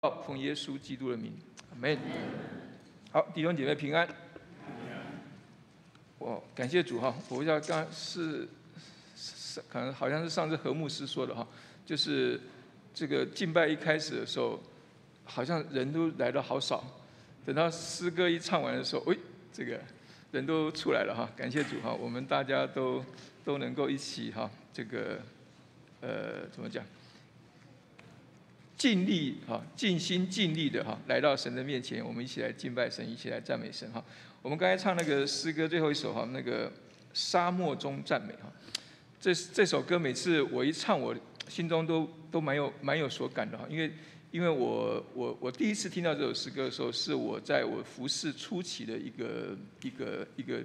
奉耶稣基督的名，阿门。好，弟兄姐妹平安。我感谢主哈，我不知道刚是是可能好像是上次何牧师说的哈，就是这个敬拜一开始的时候，好像人都来的好少，等到诗歌一唱完的时候，喂，这个人都出来了哈，感谢主哈，我们大家都都能够一起哈，这个呃怎么讲？尽力哈，尽心尽力的哈，来到神的面前，我们一起来敬拜神，一起来赞美神哈。我们刚才唱那个诗歌最后一首哈，那个沙漠中赞美哈。这这首歌每次我一唱，我心中都都蛮有蛮有所感的哈，因为因为我我我第一次听到这首诗歌的时候，是我在我服侍初期的一个一个一个，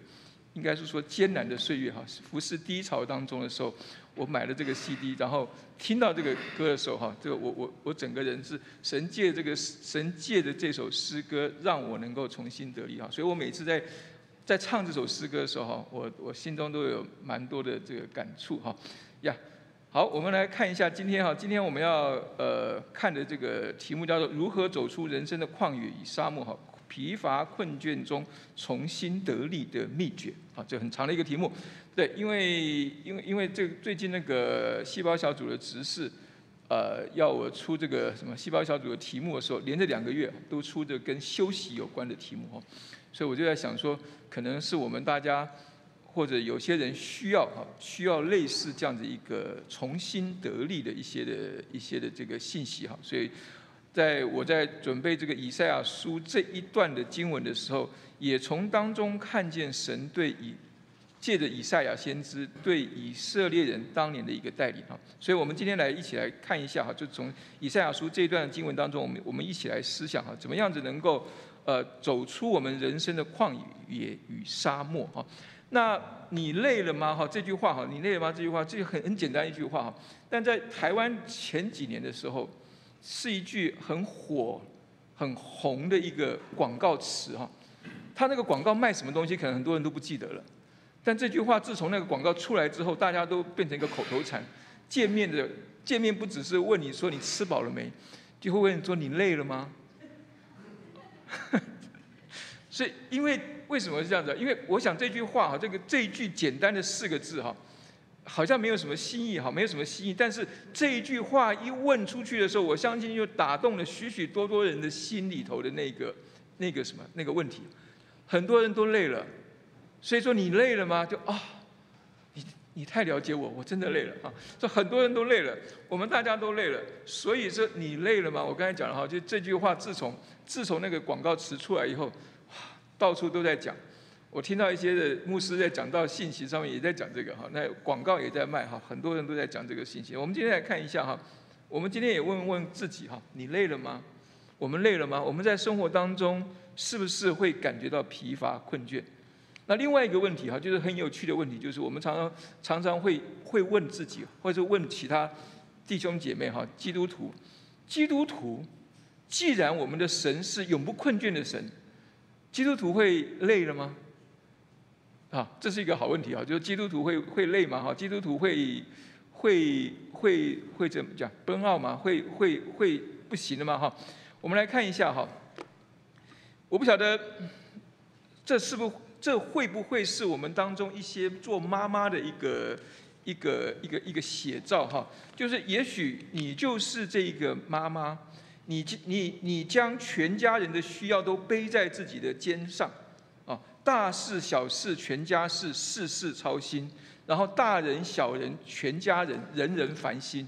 应该是说艰难的岁月哈，服侍低潮当中的时候。我买了这个 CD，然后听到这个歌的时候，哈，这个我我我整个人是神借这个神借的这首诗歌，让我能够重新得力哈。所以我每次在在唱这首诗歌的时候，哈，我我心中都有蛮多的这个感触哈。呀，好，我们来看一下今天哈，今天我们要呃看的这个题目叫做如何走出人生的旷野与沙漠哈。疲乏困倦中重新得力的秘诀啊，这很长的一个题目。对，因为因为因为这最近那个细胞小组的执事，呃，要我出这个什么细胞小组的题目的时候，连着两个月都出的跟休息有关的题目哦，所以我就在想说，可能是我们大家或者有些人需要哈，需要类似这样子一个重新得力的一些的一些的这个信息哈，所以。在我在准备这个以赛亚书这一段的经文的时候，也从当中看见神对以借着以赛亚先知对以色列人当年的一个带领哈，所以我们今天来一起来看一下哈，就从以赛亚书这一段经文当中，我们我们一起来思想哈，怎么样子能够呃走出我们人生的旷野与沙漠哈？那你累了吗？哈，这句话哈，你累了吗？这句话，这个很很简单一句话哈，但在台湾前几年的时候。是一句很火、很红的一个广告词哈，他那个广告卖什么东西，可能很多人都不记得了。但这句话自从那个广告出来之后，大家都变成一个口头禅。见面的见面不只是问你说你吃饱了没，就会问你说你累了吗？所以，因为为什么是这样子？因为我想这句话哈，这个这一句简单的四个字哈。好像没有什么新意哈，没有什么新意。但是这一句话一问出去的时候，我相信就打动了许许多多人的心里头的那个那个什么那个问题。很多人都累了，所以说你累了吗？就啊，你你太了解我，我真的累了啊。这很多人都累了，我们大家都累了。所以说你累了吗？我刚才讲了哈，就这句话自从自从那个广告词出来以后，到处都在讲。我听到一些的牧师在讲到信息上面也在讲这个哈，那广告也在卖哈，很多人都在讲这个信息。我们今天来看一下哈，我们今天也问问自己哈，你累了吗？我们累了吗？我们在生活当中是不是会感觉到疲乏困倦？那另外一个问题哈，就是很有趣的问题，就是我们常常常常会会问自己，或者问其他弟兄姐妹哈，基督徒，基督徒，既然我们的神是永不困倦的神，基督徒会累了吗？啊，这是一个好问题啊！就是基督徒会会累吗？哈，基督徒会会会会怎么讲？奔傲吗？会会会不行的吗？哈，我们来看一下哈。我不晓得这是不这会不会是我们当中一些做妈妈的一个一个一个一个写照哈？就是也许你就是这一个妈妈，你你你将全家人的需要都背在自己的肩上啊。大事小事全家事，事事操心，然后大人小人全家人人人烦心，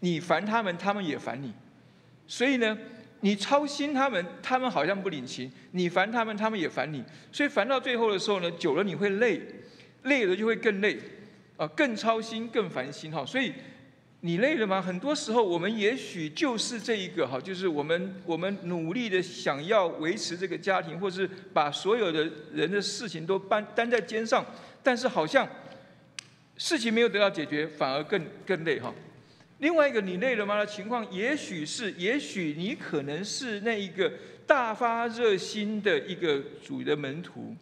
你烦他们，他们也烦你，所以呢，你操心他们，他们好像不领情；你烦他们，他们也烦你，所以烦到最后的时候呢，久了你会累，累了就会更累，啊，更操心，更烦心哈，所以。你累了吗？很多时候，我们也许就是这一个哈，就是我们我们努力的想要维持这个家庭，或是把所有的人的事情都搬担在肩上，但是好像事情没有得到解决，反而更更累哈。另外一个，你累了吗？的情况，也许是，也许你可能是那一个大发热心的一个主的门徒，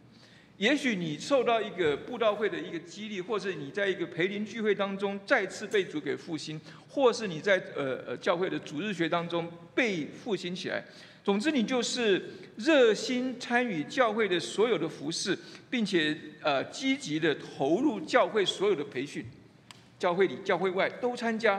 也许你受到一个布道会的一个激励，或是你在一个培灵聚会当中再次被主给复兴，或是你在呃呃教会的主日学当中被复兴起来。总之，你就是热心参与教会的所有的服饰，并且呃积极的投入教会所有的培训，教会里、教会外都参加。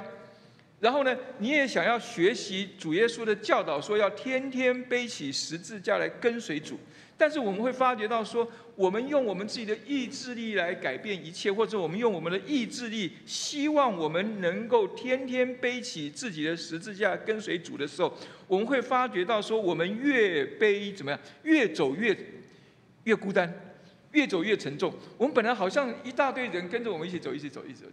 然后呢，你也想要学习主耶稣的教导，说要天天背起十字架来跟随主。但是我们会发觉到，说我们用我们自己的意志力来改变一切，或者我们用我们的意志力，希望我们能够天天背起自己的十字架跟随主的时候，我们会发觉到，说我们越背怎么样，越走越越孤单，越走越沉重。我们本来好像一大堆人跟着我们一起走，一起走，一起走，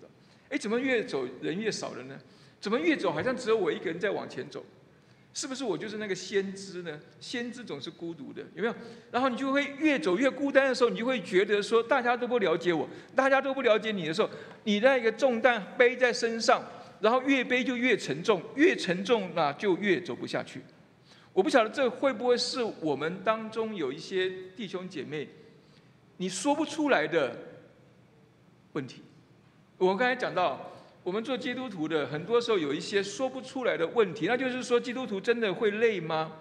哎，怎么越走人越少了呢？怎么越走好像只有我一个人在往前走？是不是我就是那个先知呢？先知总是孤独的，有没有？然后你就会越走越孤单的时候，你就会觉得说大家都不了解我，大家都不了解你的时候，你那个重担背在身上，然后越背就越沉重，越沉重那就越走不下去。我不晓得这会不会是我们当中有一些弟兄姐妹，你说不出来的问题。我刚才讲到。我们做基督徒的，很多时候有一些说不出来的问题，那就是说，基督徒真的会累吗？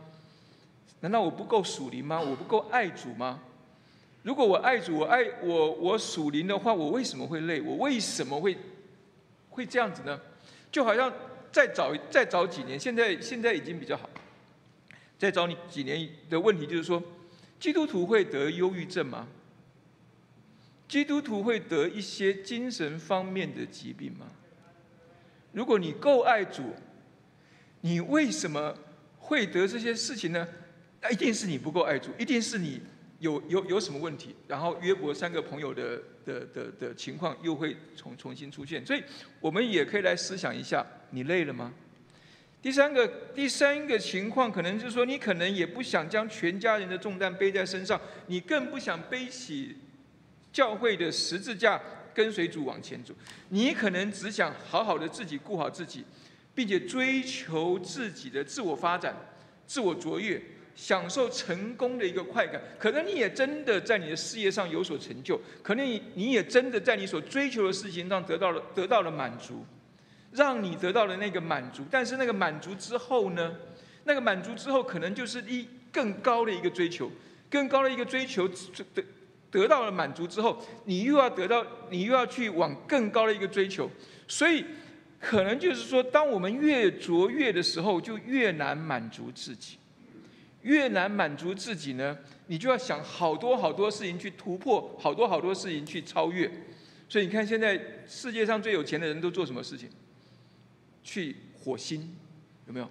难道我不够属灵吗？我不够爱主吗？如果我爱主，我爱我我属灵的话，我为什么会累？我为什么会会这样子呢？就好像再早再早几年，现在现在已经比较好。再找你几年的问题就是说，基督徒会得忧郁症吗？基督徒会得一些精神方面的疾病吗？如果你够爱主，你为什么会得这些事情呢？那一定是你不够爱主，一定是你有有有什么问题。然后约伯三个朋友的的的的情况又会重重新出现，所以我们也可以来思想一下：你累了吗？第三个第三个情况，可能就是说，你可能也不想将全家人的重担背在身上，你更不想背起教会的十字架。跟随主往前走，你可能只想好好的自己顾好自己，并且追求自己的自我发展、自我卓越，享受成功的一个快感。可能你也真的在你的事业上有所成就，可能你也真的在你所追求的事情上得到了得到了满足，让你得到了那个满足。但是那个满足之后呢？那个满足之后，可能就是一更高的一个追求，更高的一个追求的。得到了满足之后，你又要得到，你又要去往更高的一个追求，所以可能就是说，当我们越卓越的时候，就越难满足自己，越难满足自己呢，你就要想好多好多事情去突破，好多好多事情去超越。所以你看，现在世界上最有钱的人都做什么事情？去火星，有没有？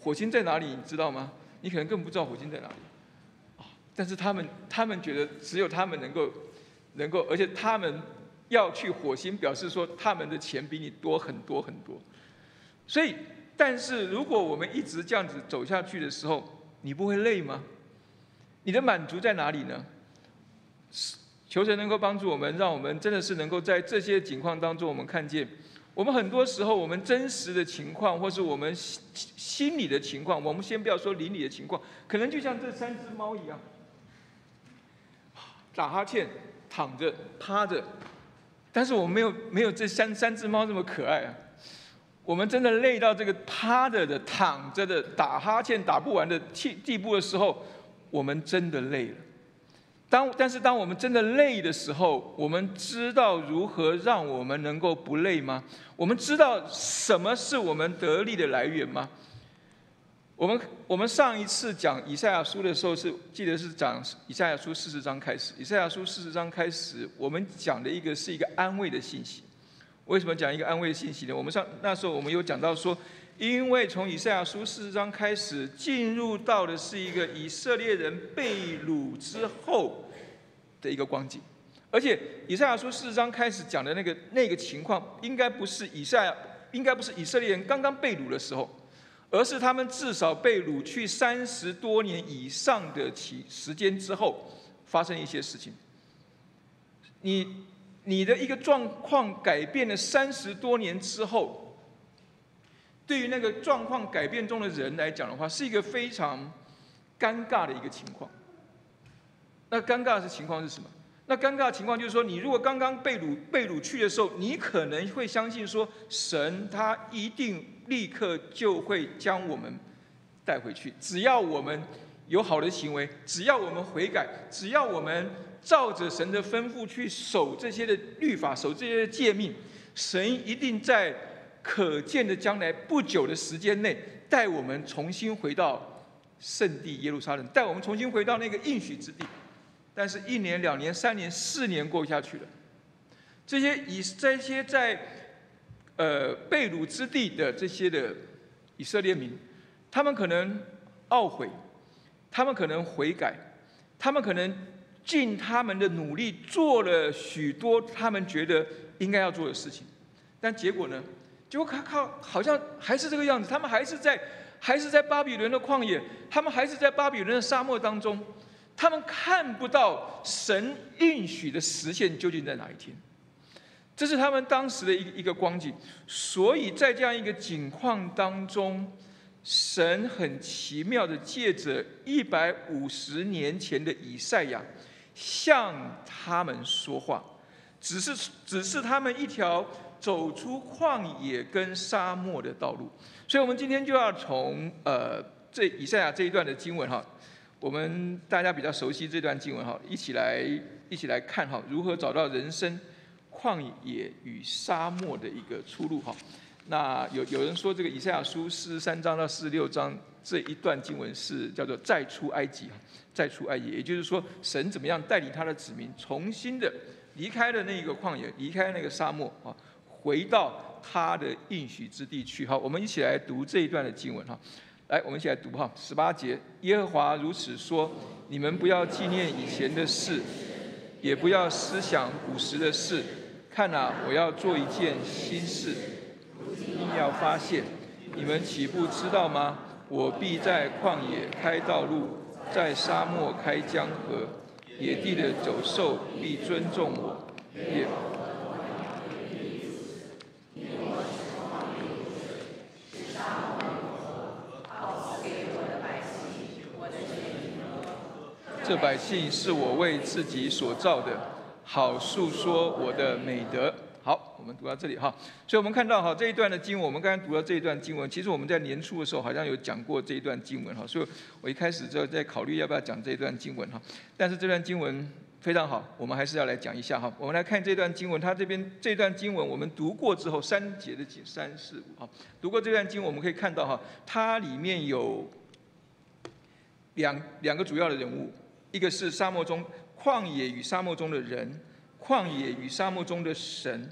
火星在哪里？你知道吗？你可能更不知道火星在哪里。但是他们，他们觉得只有他们能够，能够，而且他们要去火星，表示说他们的钱比你多很多很多。所以，但是如果我们一直这样子走下去的时候，你不会累吗？你的满足在哪里呢？求神能够帮助我们，让我们真的是能够在这些情况当中，我们看见，我们很多时候我们真实的情况，或是我们心心里的情况，我们先不要说邻里的情况，可能就像这三只猫一样。打哈欠，躺着，趴着，但是我们没有没有这三三只猫这么可爱啊！我们真的累到这个趴着的、躺着的、打哈欠打不完的地地步的时候，我们真的累了。当但是当我们真的累的时候，我们知道如何让我们能够不累吗？我们知道什么是我们得力的来源吗？我们我们上一次讲以赛亚书的时候，是记得是讲以赛亚书四十章开始。以赛亚书四十章开始，我们讲的一个是一个安慰的信息。为什么讲一个安慰的信息呢？我们上那时候我们有讲到说，因为从以赛亚书四十章开始，进入到的是一个以色列人被掳之后的一个光景，而且以赛亚书四十章开始讲的那个那个情况，应该不是以赛，应该不是以色列人刚刚被掳的时候。而是他们至少被掳去三十多年以上的期时间之后，发生一些事情。你你的一个状况改变了三十多年之后，对于那个状况改变中的人来讲的话，是一个非常尴尬的一个情况。那尴尬的情况是什么？那尴尬的情况就是说，你如果刚刚被掳被掳去的时候，你可能会相信说，神他一定立刻就会将我们带回去，只要我们有好的行为，只要我们悔改，只要我们照着神的吩咐去守这些的律法，守这些的诫命，神一定在可见的将来不久的时间内，带我们重新回到圣地耶路撒冷，带我们重新回到那个应许之地。但是，一年、两年、三年、四年过下去了，这些以这些在呃被掳之地的这些的以色列民，他们可能懊悔，他们可能悔改，他们可能尽他们的努力做了许多他们觉得应该要做的事情，但结果呢？结果靠靠，好像还是这个样子，他们还是在还是在巴比伦的旷野，他们还是在巴比伦的沙漠当中。他们看不到神应许的实现究竟在哪一天，这是他们当时的一一个光景。所以在这样一个景况当中，神很奇妙的借着一百五十年前的以赛亚向他们说话，只是只是他们一条走出旷野跟沙漠的道路。所以，我们今天就要从呃这以赛亚这一段的经文哈。我们大家比较熟悉这段经文哈，一起来一起来看哈，如何找到人生旷野与沙漠的一个出路哈。那有有人说这个以赛亚书四十三章到四十六章这一段经文是叫做再出埃及哈，再出埃及，也就是说神怎么样带领他的子民重新的离开了那一个旷野，离开那个沙漠啊，回到他的应许之地去。好，我们一起来读这一段的经文哈。来，我们一起来读哈，十八节，耶和华如此说：你们不要纪念以前的事，也不要思想古时的事。看啊，我要做一件新事，定要发现。你们岂不知道吗？我必在旷野开道路，在沙漠开江河，野地的走兽必尊重我。也这百姓是我为自己所造的，好诉说我的美德。好，我们读到这里哈。所以我们看到哈这一段的经文，我们刚才读到这一段经文，其实我们在年初的时候好像有讲过这一段经文哈。所以我一开始就在考虑要不要讲这一段经文哈。但是这段经文非常好，我们还是要来讲一下哈。我们来看这段经文，它这边这段经文我们读过之后，三节的经三四五哈，读过这段经文，我们可以看到哈，它里面有两两个主要的人物。一个是沙漠中旷野与沙漠中的人，旷野与沙漠中的神，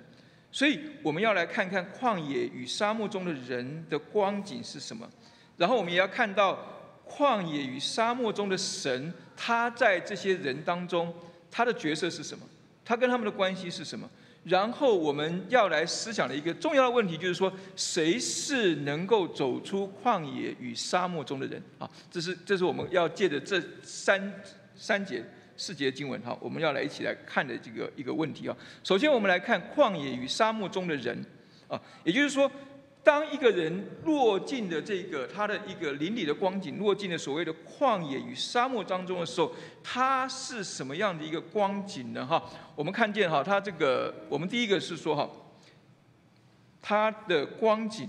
所以我们要来看看旷野与沙漠中的人的光景是什么，然后我们也要看到旷野与沙漠中的神，他在这些人当中他的角色是什么，他跟他们的关系是什么，然后我们要来思想的一个重要的问题就是说，谁是能够走出旷野与沙漠中的人啊？这是这是我们要借着这三。三节、四节经文哈，我们要来一起来看的这个一个问题啊。首先，我们来看旷野与沙漠中的人啊，也就是说，当一个人落进的这个他的一个邻里的光景，落进了所谓的旷野与沙漠当中的时候，他是什么样的一个光景呢？哈，我们看见哈，他这个我们第一个是说哈，他的光景。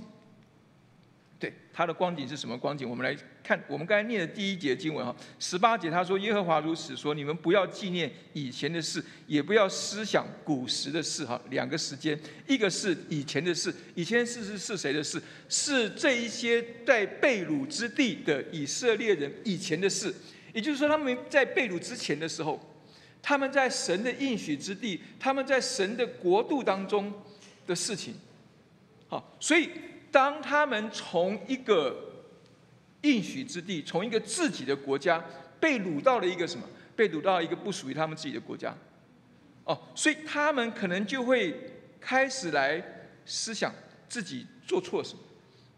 对他的光景是什么光景？我们来看，我们刚才念的第一节经文哈，十八节他说：“耶和华如此说，你们不要纪念以前的事，也不要思想古时的事。”哈，两个时间，一个是以前的事，以前的事是是谁的事？是这一些在被掳之地的以色列人以前的事。也就是说，他们在被掳之前的时候，他们在神的应许之地，他们在神的国度当中的事情。好，所以。当他们从一个应许之地，从一个自己的国家被掳到了一个什么？被掳到一个不属于他们自己的国家。哦，所以他们可能就会开始来思想自己做错什么，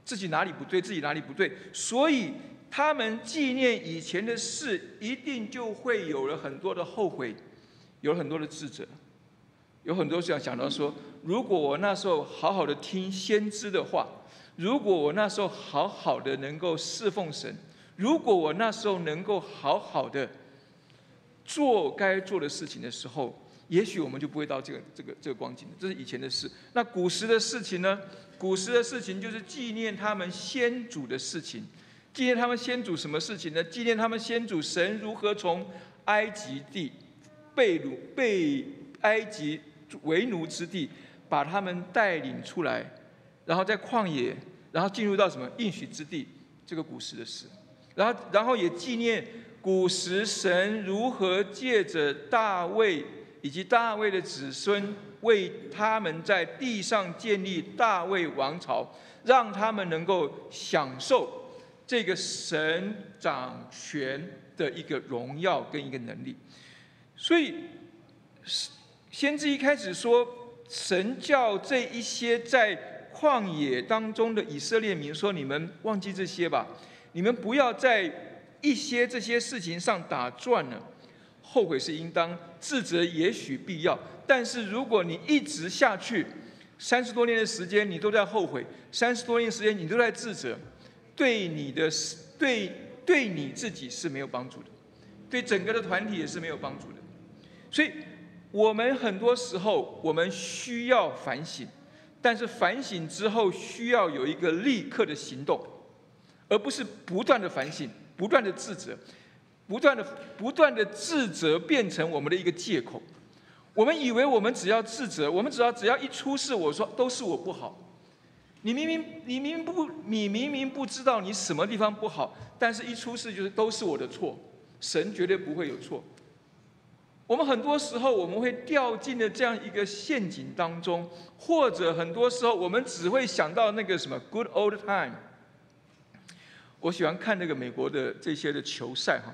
自己哪里不对，自己哪里不对。所以他们纪念以前的事，一定就会有了很多的后悔，有很多的自责，有很多想想到说，如果我那时候好好的听先知的话。如果我那时候好好的能够侍奉神，如果我那时候能够好好的做该做的事情的时候，也许我们就不会到这个这个这个光景这是以前的事。那古时的事情呢？古时的事情就是纪念他们先祖的事情。纪念他们先祖什么事情呢？纪念他们先祖神如何从埃及地被掳、被埃及为奴之地把他们带领出来，然后在旷野，然后进入到什么应许之地？这个古时的事。然后，然后也纪念。古时神如何借着大卫以及大卫的子孙，为他们在地上建立大卫王朝，让他们能够享受这个神掌权的一个荣耀跟一个能力。所以，先知一开始说，神叫这一些在旷野当中的以色列民说：“你们忘记这些吧，你们不要在。”一些这些事情上打转了，后悔是应当，自责也许必要。但是如果你一直下去，三十多年的时间你都在后悔，三十多年时间你都在自责，对你的对对你自己是没有帮助的，对整个的团体也是没有帮助的。所以，我们很多时候我们需要反省，但是反省之后需要有一个立刻的行动，而不是不断的反省。不断的自责，不断的不断的自责变成我们的一个借口。我们以为我们只要自责，我们只要只要一出事，我说都是我不好。你明明你明明不你明明不知道你什么地方不好，但是一出事就是都是我的错。神绝对不会有错。我们很多时候我们会掉进了这样一个陷阱当中，或者很多时候我们只会想到那个什么 good old time。我喜欢看那个美国的这些的球赛哈，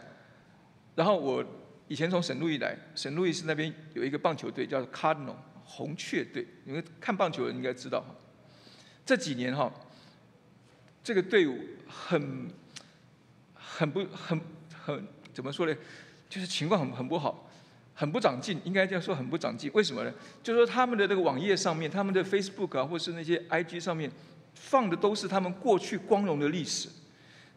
然后我以前从圣路易来，圣路易斯那边有一个棒球队叫 Cardinal 红雀队，你们看棒球的人应该知道哈。这几年哈，这个队伍很很不很很怎么说呢？就是情况很很不好，很不长进，应该这样说很不长进。为什么呢？就是说他们的那个网页上面，他们的 Facebook 啊，或是那些 IG 上面放的都是他们过去光荣的历史。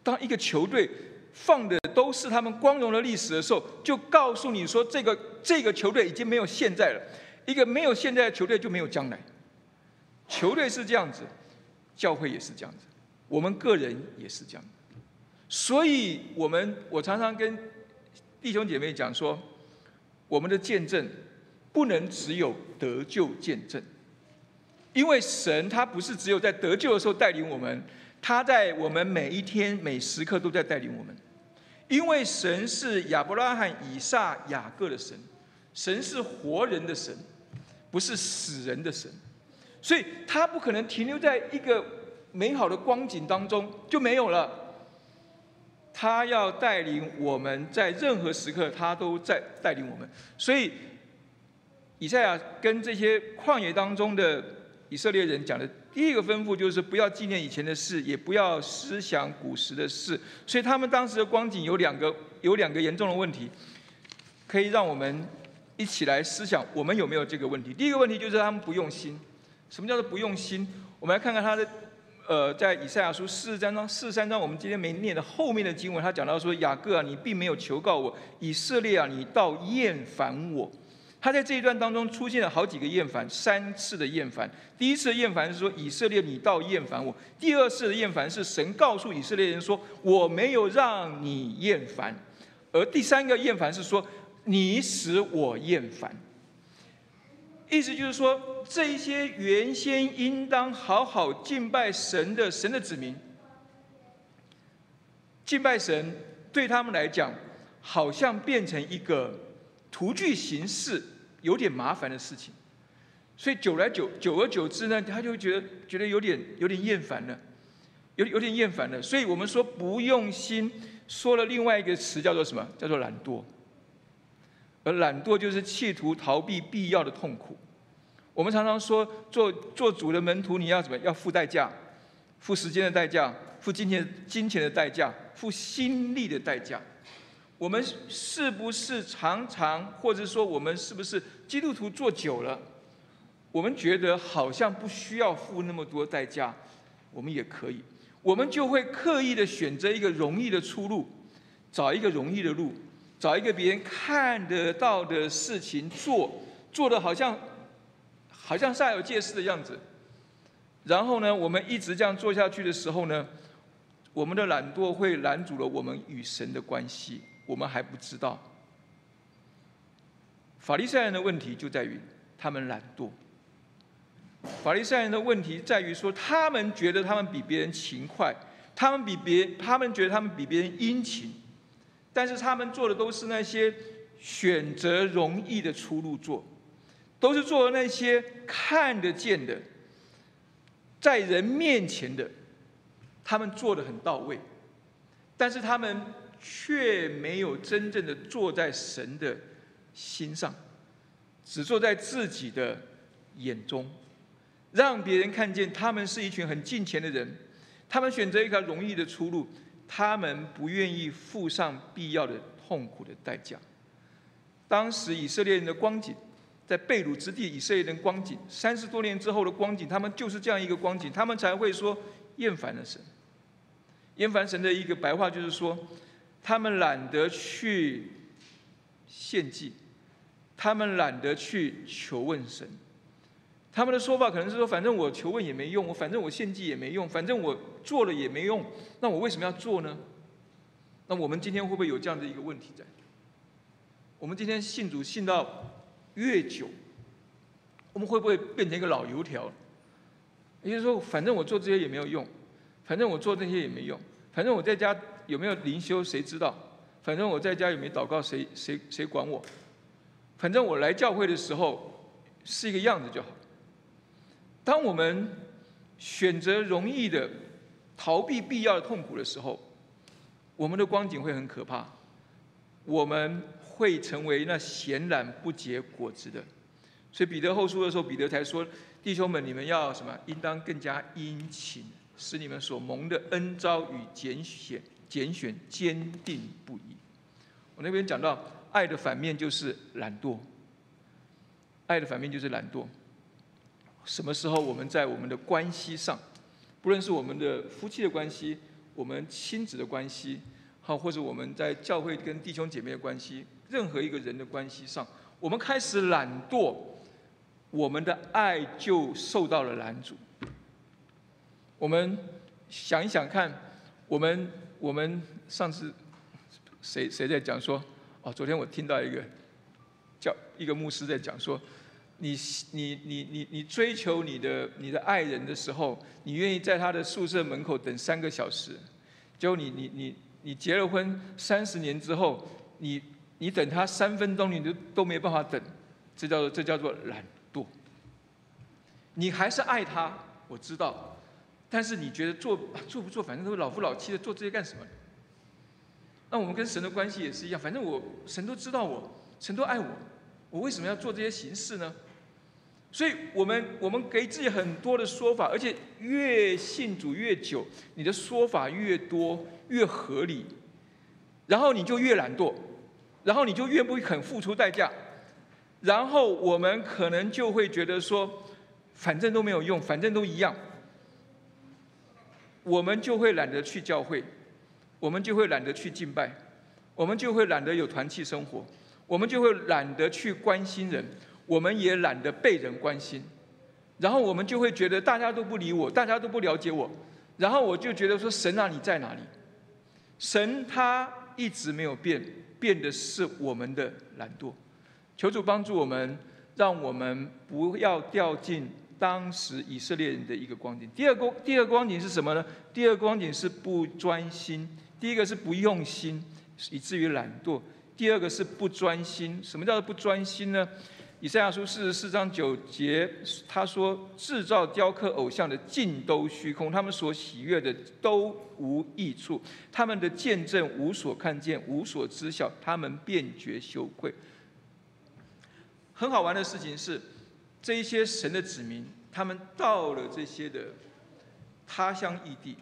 当一个球队放的都是他们光荣的历史的时候，就告诉你说，这个这个球队已经没有现在了。一个没有现在的球队就没有将来。球队是这样子，教会也是这样子，我们个人也是这样。所以，我们我常常跟弟兄姐妹讲说，我们的见证不能只有得救见证，因为神他不是只有在得救的时候带领我们。他在我们每一天每时刻都在带领我们，因为神是亚伯拉罕、以撒、雅各的神，神是活人的神，不是死人的神，所以他不可能停留在一个美好的光景当中就没有了。他要带领我们在任何时刻，他都在带领我们。所以以赛亚跟这些旷野当中的以色列人讲的。第一个吩咐就是不要纪念以前的事，也不要思想古时的事。所以他们当时的光景有两个，有两个严重的问题，可以让我们一起来思想，我们有没有这个问题？第一个问题就是他们不用心。什么叫做不用心？我们来看看他的，呃，在以赛亚书四十三章，四十三章我们今天没念的后面的经文，他讲到说：雅各啊，你并没有求告我；以色列啊，你倒厌烦我。他在这一段当中出现了好几个厌烦，三次的厌烦。第一次的厌烦是说以色列你倒厌烦我；第二次的厌烦是神告诉以色列人说我没有让你厌烦；而第三个厌烦是说你使我厌烦。意思就是说，这一些原先应当好好敬拜神的神的子民，敬拜神对他们来讲，好像变成一个。图具形式有点麻烦的事情，所以久来久久而久之呢，他就觉得觉得有点有点厌烦了，有有点厌烦了。所以我们说不用心，说了另外一个词叫做什么？叫做懒惰。而懒惰就是企图逃避必要的痛苦。我们常常说做做主的门徒，你要怎么？要付代价，付时间的代价，付金钱金钱的代价，付心力的代价。我们是不是常常，或者说我们是不是基督徒做久了，我们觉得好像不需要付那么多代价，我们也可以，我们就会刻意的选择一个容易的出路，找一个容易的路，找一个别人看得到的事情做，做的好像好像煞有介事的样子。然后呢，我们一直这样做下去的时候呢，我们的懒惰会拦阻了我们与神的关系，我们还不知道。法利赛人的问题就在于他们懒惰。法利赛人的问题在于说，他们觉得他们比别人勤快，他们比别，他们觉得他们比别人殷勤，但是他们做的都是那些选择容易的出路做，都是做那些看得见的，在人面前的，他们做的很到位，但是他们却没有真正的坐在神的心上，只坐在自己的眼中。让别人看见他们是一群很近前的人，他们选择一条容易的出路，他们不愿意付上必要的痛苦的代价。当时以色列人的光景，在被掳之地，以色列人光景三十多年之后的光景，他们就是这样一个光景，他们才会说厌烦了神。厌烦神的一个白话就是说，他们懒得去献祭，他们懒得去求问神。他们的说法可能是说，反正我求问也没用，我反正我献祭也没用，反正我做了也没用，那我为什么要做呢？那我们今天会不会有这样的一个问题在？我们今天信主信到越久，我们会不会变成一个老油条？也就是说，反正我做这些也没有用，反正我做这些也没用，反正我在家有没有灵修谁知道？反正我在家有没有祷告谁谁谁管我？反正我来教会的时候是一个样子就好。当我们选择容易的逃避必要的痛苦的时候，我们的光景会很可怕。我们会成为那显然不结果子的。所以彼得后书的时候，彼得才说：“弟兄们，你们要什么？应当更加殷勤，使你们所蒙的恩招与拣选、拣选坚定不移。”我那边讲到，爱的反面就是懒惰。爱的反面就是懒惰。什么时候我们在我们的关系上，不论是我们的夫妻的关系、我们亲子的关系，好，或者我们在教会跟弟兄姐妹的关系，任何一个人的关系上，我们开始懒惰，我们的爱就受到了拦阻。我们想一想看，我们我们上次谁谁在讲说，哦，昨天我听到一个叫一个牧师在讲说。你你你你你追求你的你的爱人的时候，你愿意在他的宿舍门口等三个小时，结果你你你你结了婚三十年之后，你你等他三分钟你都都没办法等，这叫做这叫做懒惰。你还是爱他，我知道，但是你觉得做做不做，反正都老夫老妻的，做这些干什么？那我们跟神的关系也是一样，反正我神都知道我，神都爱我，我为什么要做这些形式呢？所以我们我们给自己很多的说法，而且越信主越久，你的说法越多越合理，然后你就越懒惰，然后你就越不肯付出代价，然后我们可能就会觉得说，反正都没有用，反正都一样，我们就会懒得去教会，我们就会懒得去敬拜，我们就会懒得有团契生活，我们就会懒得去关心人。我们也懒得被人关心，然后我们就会觉得大家都不理我，大家都不了解我，然后我就觉得说神啊你在哪里？神他一直没有变，变的是我们的懒惰。求主帮助我们，让我们不要掉进当时以色列人的一个光景。第二个第二光景是什么呢？第二光景是不专心。第一个是不用心，以至于懒惰；第二个是不专心。什么叫做不专心呢？以赛亚书四十四章九节，他说：“制造雕刻偶像的尽都虚空，他们所喜悦的都无益处，他们的见证无所看见，无所知晓，他们便觉羞愧。”很好玩的事情是，这一些神的子民，他们到了这些的他乡异地，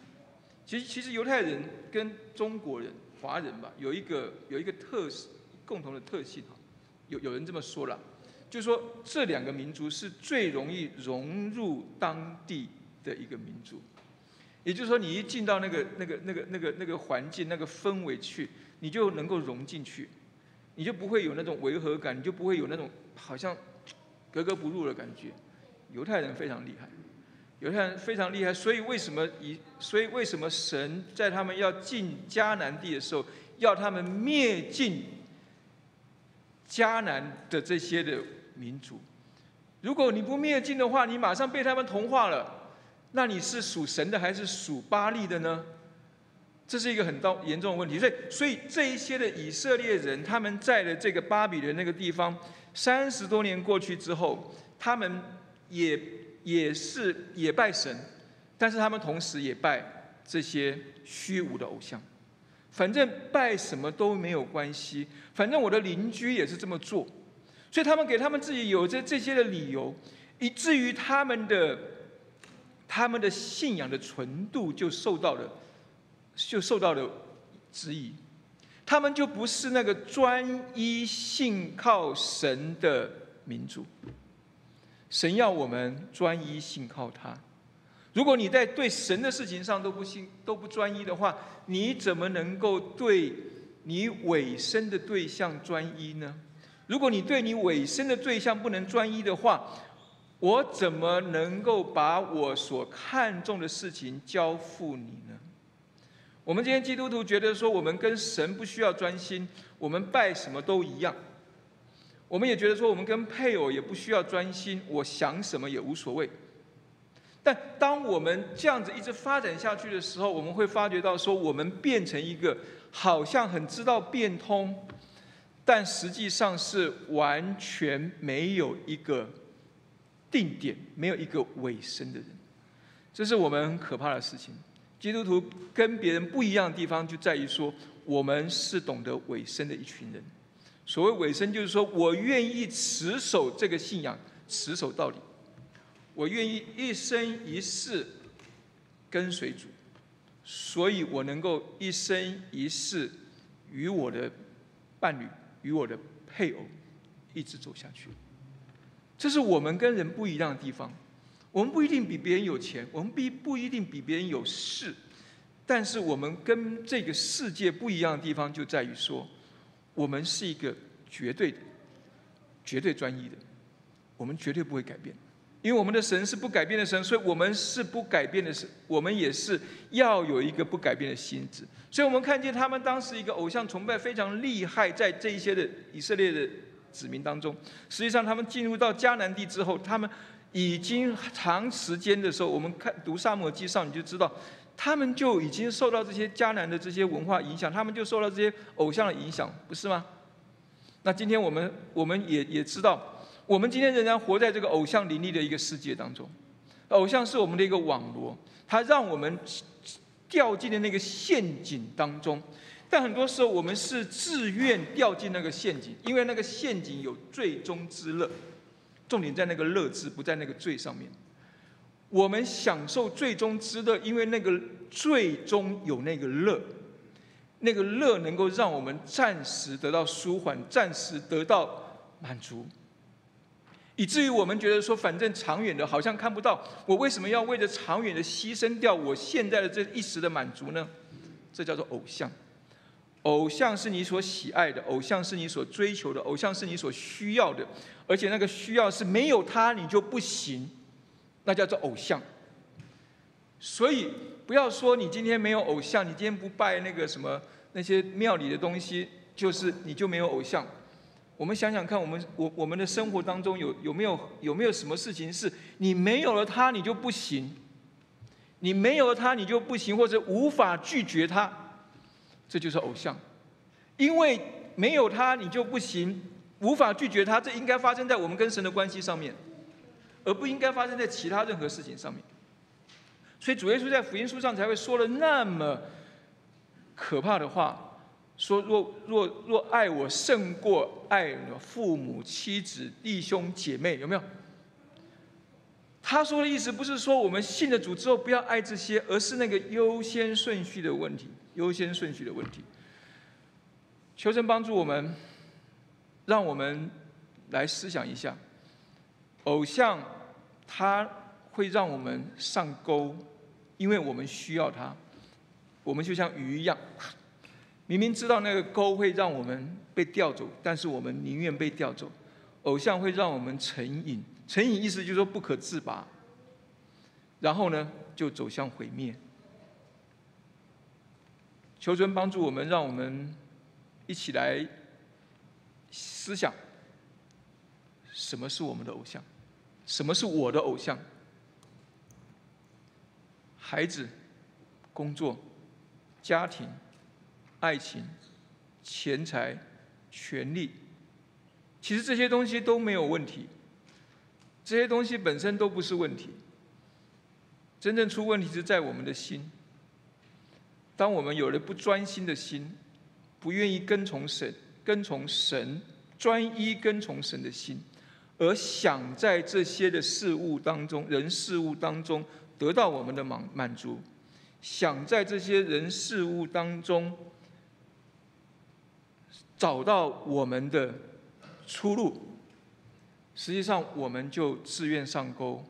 其实其实犹太人跟中国人、华人吧，有一个有一个特共同的特性哈，有有人这么说了。就是说，这两个民族是最容易融入当地的一个民族。也就是说，你一进到那个、那个、那个、那个、那个环境、那个氛围去，你就能够融进去。你就不会有那种违和感，你就不会有那种好像格格不入的感觉。犹太人非常厉害，犹太人非常厉害，所以为什么以所以为什么神在他们要进迦南地的时候，要他们灭尽迦南的这些的民族？如果你不灭尽的话，你马上被他们同化了，那你是属神的还是属巴利的呢？这是一个很高严重的问题，所以，所以这一些的以色列人，他们在的这个巴比伦那个地方，三十多年过去之后，他们也也是也拜神，但是他们同时也拜这些虚无的偶像。反正拜什么都没有关系，反正我的邻居也是这么做，所以他们给他们自己有着这些的理由，以至于他们的他们的信仰的纯度就受到了。就受到了质疑，他们就不是那个专一信靠神的民族。神要我们专一信靠他。如果你在对神的事情上都不信、都不专一的话，你怎么能够对你委身的对象专一呢？如果你对你委身的对象不能专一的话，我怎么能够把我所看重的事情交付你呢？我们今天基督徒觉得说，我们跟神不需要专心，我们拜什么都一样。我们也觉得说，我们跟配偶也不需要专心，我想什么也无所谓。但当我们这样子一直发展下去的时候，我们会发觉到说，我们变成一个好像很知道变通，但实际上是完全没有一个定点、没有一个尾声的人。这是我们很可怕的事情。基督徒跟别人不一样的地方就在于说，我们是懂得尾声的一群人。所谓尾声，就是说我愿意持守这个信仰，持守到底。我愿意一生一世跟随主，所以我能够一生一世与我的伴侣、与我的配偶一直走下去。这是我们跟人不一样的地方。我们不一定比别人有钱，我们不不一定比别人有势，但是我们跟这个世界不一样的地方就在于说，我们是一个绝对的、绝对专一的，我们绝对不会改变，因为我们的神是不改变的神，所以我们是不改变的神，我们也是要有一个不改变的心智。所以我们看见他们当时一个偶像崇拜非常厉害，在这一些的以色列的子民当中，实际上他们进入到迦南地之后，他们。已经长时间的时候，我们看读《萨摩记上》，你就知道，他们就已经受到这些迦南的这些文化影响，他们就受到这些偶像的影响，不是吗？那今天我们我们也也知道，我们今天仍然活在这个偶像林立的一个世界当中，偶像是我们的一个网罗，它让我们掉进了那个陷阱当中。但很多时候，我们是自愿掉进那个陷阱，因为那个陷阱有最终之乐。重点在那个乐字，不在那个罪上面。我们享受最终之乐，因为那个最终有那个乐，那个乐能够让我们暂时得到舒缓，暂时得到满足，以至于我们觉得说，反正长远的好像看不到，我为什么要为着长远的牺牲掉我现在的这一时的满足呢？这叫做偶像。偶像是你所喜爱的，偶像是你所追求的，偶像是你所需要的，而且那个需要是没有他你就不行，那叫做偶像。所以不要说你今天没有偶像，你今天不拜那个什么那些庙里的东西，就是你就没有偶像。我们想想看，我们我我们的生活当中有有没有有没有什么事情是你没有了他你就不行，你没有了他你就不行，或者无法拒绝他。这就是偶像，因为没有他你就不行，无法拒绝他。这应该发生在我们跟神的关系上面，而不应该发生在其他任何事情上面。所以主耶稣在福音书上才会说了那么可怕的话，说若若若爱我胜过爱父母、妻子、弟兄、姐妹，有没有？他说的意思不是说我们信了主之后不要爱这些，而是那个优先顺序的问题。优先顺序的问题，求神帮助我们，让我们来思想一下，偶像它会让我们上钩，因为我们需要它，我们就像鱼一样，明明知道那个钩会让我们被调走，但是我们宁愿被调走。偶像会让我们成瘾，成瘾意思就是说不可自拔，然后呢就走向毁灭。求神帮助我们，让我们一起来思想：什么是我们的偶像？什么是我的偶像？孩子、工作、家庭。爱情、钱财、权利，其实这些东西都没有问题。这些东西本身都不是问题。真正出问题是在我们的心。当我们有了不专心的心，不愿意跟从神、跟从神、专一跟从神的心，而想在这些的事物当中、人事物当中得到我们的满满足，想在这些人事物当中。找到我们的出路，实际上我们就自愿上钩，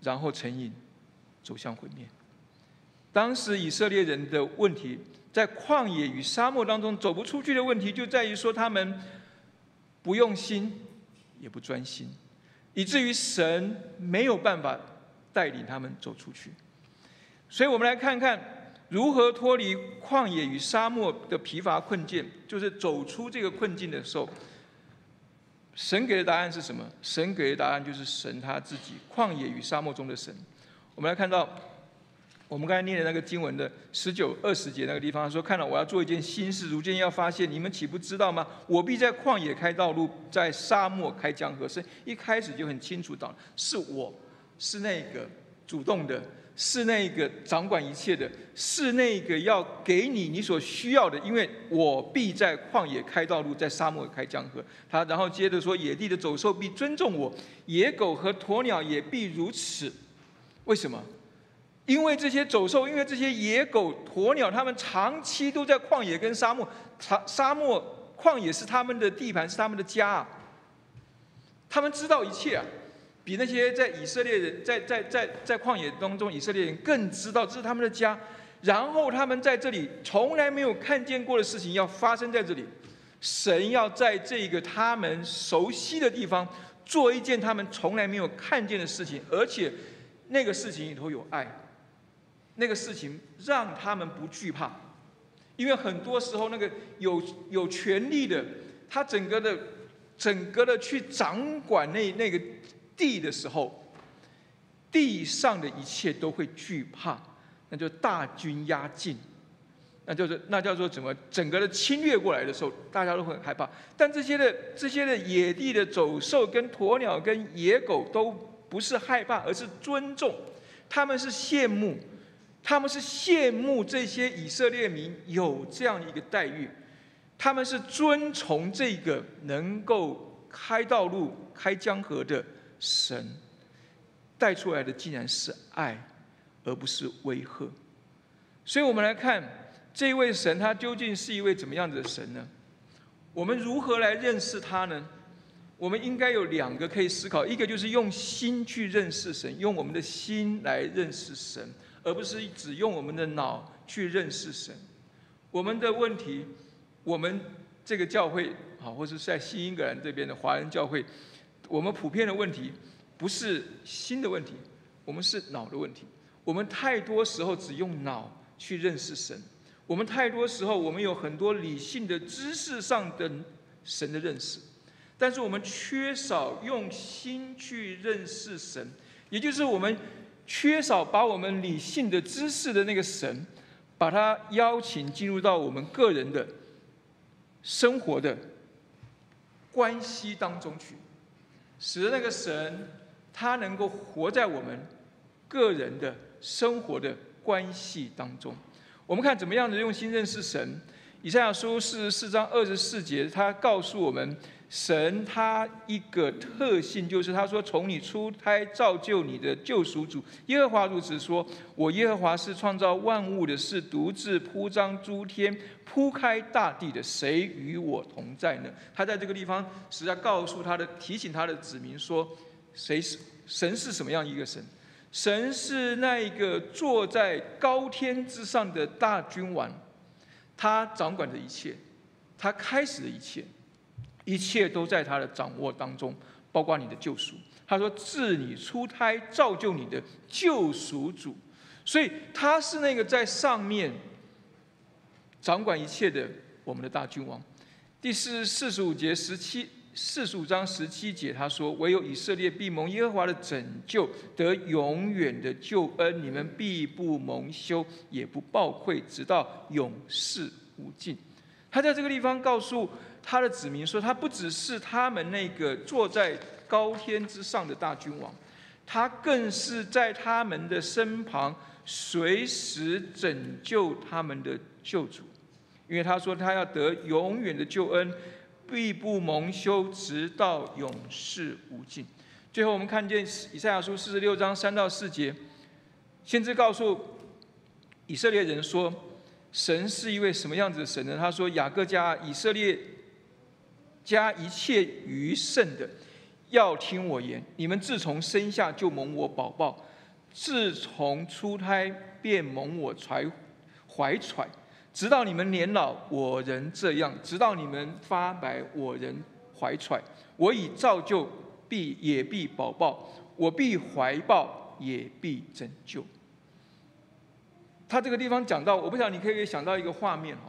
然后成瘾，走向毁灭。当时以色列人的问题，在旷野与沙漠当中走不出去的问题，就在于说他们不用心，也不专心，以至于神没有办法带领他们走出去。所以我们来看看。如何脱离旷野与沙漠的疲乏困境？就是走出这个困境的时候，神给的答案是什么？神给的答案就是神他自己，旷野与沙漠中的神。我们来看到，我们刚才念的那个经文的十九、二十节那个地方说：“看到我要做一件新事，如今要发现，你们岂不知道吗？我必在旷野开道路，在沙漠开江河。”是一开始就很清楚到，是我是那个主动的。是那个掌管一切的，是那个要给你你所需要的，因为我必在旷野开道路，在沙漠开江河。他然后接着说，野地的走兽必尊重我，野狗和鸵鸟也必如此。为什么？因为这些走兽，因为这些野狗、鸵鸟，它们长期都在旷野跟沙漠，沙沙漠、旷野是他们的地盘，是他们的家啊。他们知道一切啊。比那些在以色列人在在在在旷野当中，以色列人更知道这是他们的家，然后他们在这里从来没有看见过的事情要发生在这里，神要在这个他们熟悉的地方做一件他们从来没有看见的事情，而且那个事情里头有爱，那个事情让他们不惧怕，因为很多时候那个有有权利的，他整个的整个的去掌管那那个。地的时候，地上的一切都会惧怕，那就大军压境，那就是那叫做怎么整个的侵略过来的时候，大家都会很害怕。但这些的这些的野地的走兽、跟鸵鸟、跟野狗都不是害怕，而是尊重，他们是羡慕，他们是羡慕这些以色列民有这样一个待遇，他们是遵从这个能够开道路、开江河的。神带出来的竟然是爱，而不是威吓。所以我们来看这位神，他究竟是一位怎么样子的神呢？我们如何来认识他呢？我们应该有两个可以思考：一个就是用心去认识神，用我们的心来认识神，而不是只用我们的脑去认识神。我们的问题，我们这个教会啊，或者是在新英格兰这边的华人教会。我们普遍的问题不是心的问题，我们是脑的问题。我们太多时候只用脑去认识神，我们太多时候我们有很多理性的知识上的神的认识，但是我们缺少用心去认识神，也就是我们缺少把我们理性的知识的那个神，把他邀请进入到我们个人的生活的关系当中去。使得那个神，他能够活在我们个人的生活的关系当中。我们看怎么样的用心认识神。以赛亚书四十四章二十四节，他告诉我们。神他一个特性就是，他说从你出胎造就你的救赎主耶和华如此说：我耶和华是创造万物的，是独自铺张诸天、铺开大地的，谁与我同在呢？他在这个地方实在告诉他的、提醒他的子民说：谁是神？是什么样一个神？神是那一个坐在高天之上的大君王，他掌管着一切，他开始的一切，一切都在他的掌握当中，包括你的救赎。他说：“自你出胎造就你的救赎主。”所以他是那个在上面掌管一切的我们的大君王。第四四十五节十七四十五章十七节他说：“唯有以色列必蒙耶和华的拯救，得永远的救恩。你们必不蒙羞，也不暴愧，直到永世无尽。”他在这个地方告诉他的子民说：“他不只是他们那个坐在高天之上的大君王，他更是在他们的身旁。”随时拯救他们的救主，因为他说他要得永远的救恩，必不蒙羞，直到永世无尽。最后，我们看见以赛亚书四十六章三到四节，先知告诉以色列人说，神是一位什么样子的神呢？他说：雅各家、以色列加一切余剩的，要听我言。你们自从生下就蒙我保抱。自从出胎便蒙我揣怀揣，直到你们年老，我仍这样；直到你们发白，我仍怀揣。我已造就，必也必保抱；我必怀抱，也必拯救。他这个地方讲到，我不晓得你可以想到一个画面哈，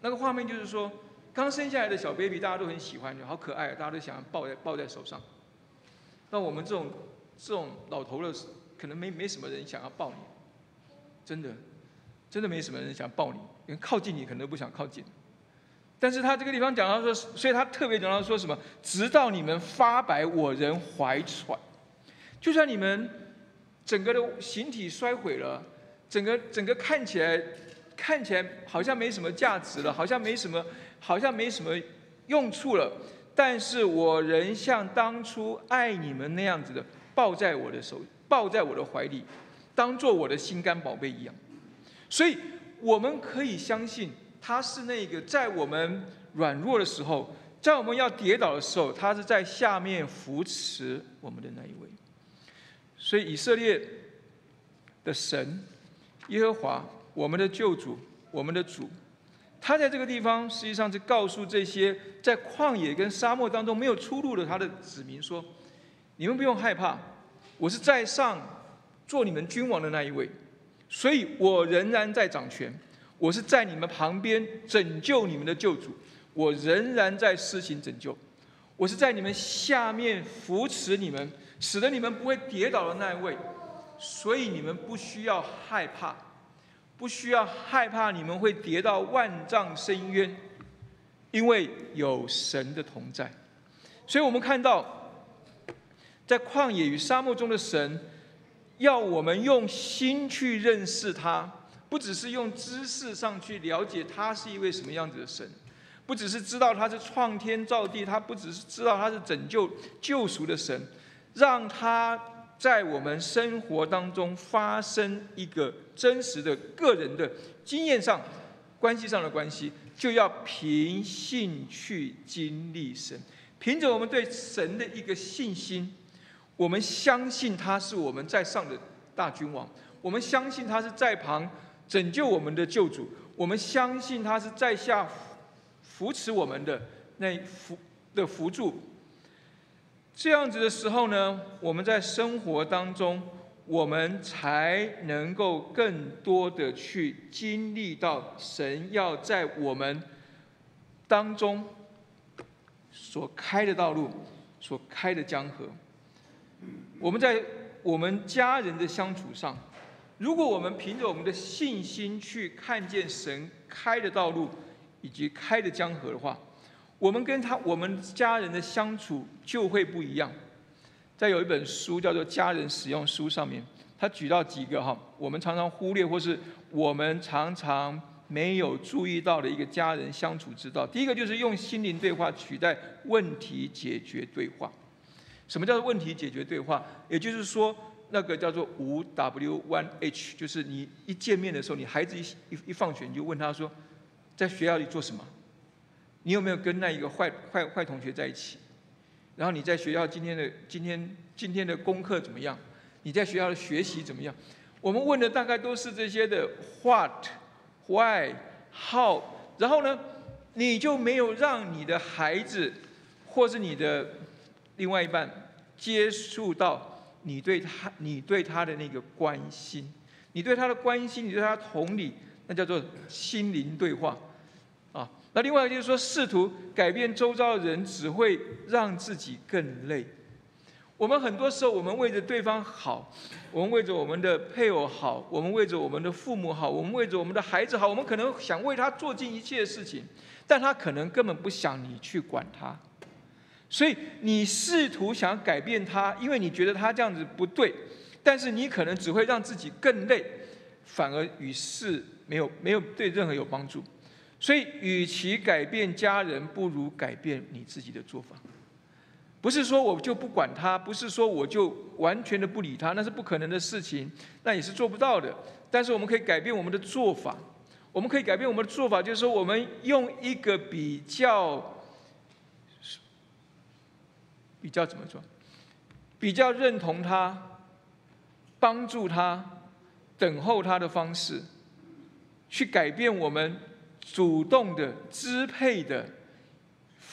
那个画面就是说，刚生下来的小 baby，大家都很喜欢，好可爱，大家都想要抱在抱在手上。那我们这种这种老头的。可能没没什么人想要抱你，真的，真的没什么人想抱你，连靠近你可能都不想靠近。但是他这个地方讲到说，所以他特别讲到说什么，直到你们发白，我仍怀揣。就算你们整个的形体衰毁了，整个整个看起来看起来好像没什么价值了，好像没什么，好像没什么用处了，但是我仍像当初爱你们那样子的抱在我的手。抱在我的怀里，当做我的心肝宝贝一样，所以我们可以相信他是那个在我们软弱的时候，在我们要跌倒的时候，他是在下面扶持我们的那一位。所以以色列的神耶和华，我们的救主，我们的主，他在这个地方实际上是告诉这些在旷野跟沙漠当中没有出路的他的子民说：你们不用害怕。我是在上做你们君王的那一位，所以我仍然在掌权。我是在你们旁边拯救你们的救主，我仍然在施行拯救。我是在你们下面扶持你们，使得你们不会跌倒的那一位。所以你们不需要害怕，不需要害怕你们会跌到万丈深渊，因为有神的同在。所以我们看到。在旷野与沙漠中的神，要我们用心去认识他，不只是用知识上去了解他是一位什么样子的神，不只是知道他是创天造地，他不只是知道他是拯救救赎的神，让他在我们生活当中发生一个真实的个人的经验上、关系上的关系，就要凭信去经历神，凭着我们对神的一个信心。我们相信他是我们在上的大君王，我们相信他是在旁拯救我们的救主，我们相信他是在下扶持我们的那扶的扶助。这样子的时候呢，我们在生活当中，我们才能够更多的去经历到神要在我们当中所开的道路，所开的江河。我们在我们家人的相处上，如果我们凭着我们的信心去看见神开的道路以及开的江河的话，我们跟他我们家人的相处就会不一样。在有一本书叫做《家人使用书》上面，他举到几个哈，我们常常忽略或是我们常常没有注意到的一个家人相处之道。第一个就是用心灵对话取代问题解决对话。什么叫做问题解决对话？也就是说，那个叫做五 W one H，就是你一见面的时候，你孩子一一一放学，你就问他说，在学校里做什么？你有没有跟那一个坏坏坏同学在一起？然后你在学校今天的今天今天的功课怎么样？你在学校的学习怎么样？我们问的大概都是这些的 What、Why、How 然后呢，你就没有让你的孩子，或是你的另外一半接触到你对他、你对他的那个关心，你对他的关心，你对他同理，那叫做心灵对话，那另外就是说，试图改变周遭的人，只会让自己更累。我们很多时候，我们为着对方好，我们为着我们的配偶好，我们为着我们的父母好，我们为着我们的孩子好，我们可能想为他做尽一切事情，但他可能根本不想你去管他。所以你试图想改变他，因为你觉得他这样子不对，但是你可能只会让自己更累，反而与事没有没有对任何有帮助。所以，与其改变家人，不如改变你自己的做法。不是说我就不管他，不是说我就完全的不理他，那是不可能的事情，那也是做不到的。但是我们可以改变我们的做法，我们可以改变我们的做法，就是说我们用一个比较比较怎么说？比较认同他、帮助他、等候他的方式，去改变我们。主动的、支配的、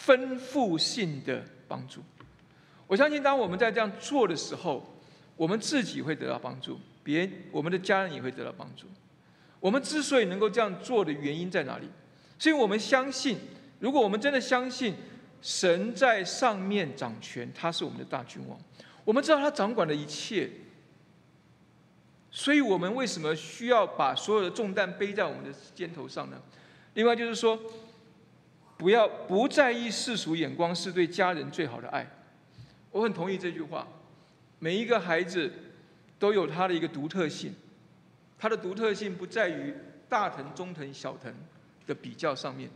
吩咐性的帮助，我相信，当我们在这样做的时候，我们自己会得到帮助，别、我们的家人也会得到帮助。我们之所以能够这样做的原因在哪里？是因为我们相信，如果我们真的相信神在上面掌权，他是我们的大君王，我们知道他掌管了一切，所以我们为什么需要把所有的重担背在我们的肩头上呢？另外就是说，不要不在意世俗眼光，是对家人最好的爱。我很同意这句话。每一个孩子都有他的一个独特性，他的独特性不在于大藤、中藤、小藤的比较上面，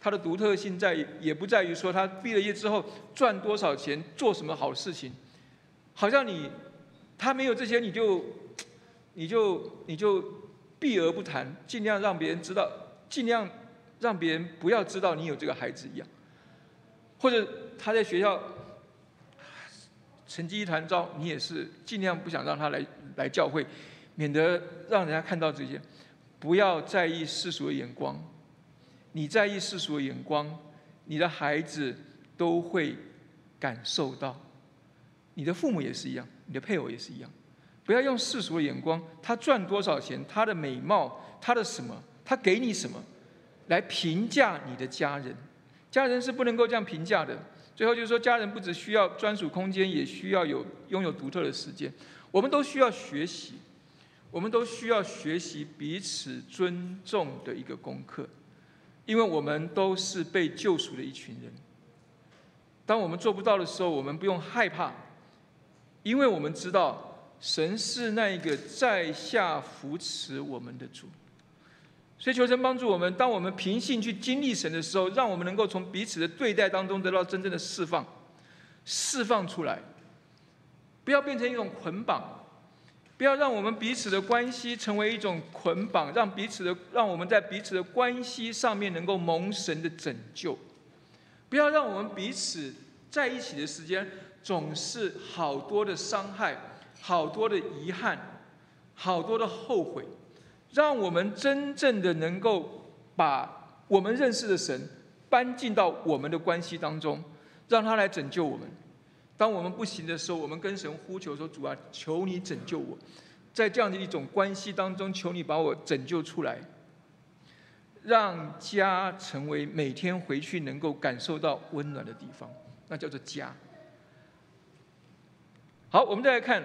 他的独特性在于也不在于说他毕了业之后赚多少钱、做什么好事情。好像你他没有这些，你就你就你就避而不谈，尽量让别人知道。尽量让别人不要知道你有这个孩子一样，或者他在学校成绩一团糟，你也是尽量不想让他来来教会，免得让人家看到这些。不要在意世俗的眼光，你在意世俗的眼光，你的孩子都会感受到。你的父母也是一样，你的配偶也是一样。不要用世俗的眼光，他赚多少钱，他的美貌，他的什么。他给你什么，来评价你的家人？家人是不能够这样评价的。最后就是说，家人不只需要专属空间，也需要有拥有独特的时间。我们都需要学习，我们都需要学习彼此尊重的一个功课，因为我们都是被救赎的一群人。当我们做不到的时候，我们不用害怕，因为我们知道神是那一个在下扶持我们的主。所以求神帮助我们，当我们平信去经历神的时候，让我们能够从彼此的对待当中得到真正的释放，释放出来，不要变成一种捆绑，不要让我们彼此的关系成为一种捆绑，让彼此的让我们在彼此的关系上面能够蒙神的拯救，不要让我们彼此在一起的时间总是好多的伤害，好多的遗憾，好多的后悔。让我们真正的能够把我们认识的神搬进到我们的关系当中，让他来拯救我们。当我们不行的时候，我们跟神呼求说：“主啊，求你拯救我。”在这样的一种关系当中，求你把我拯救出来，让家成为每天回去能够感受到温暖的地方，那叫做家。好，我们再来看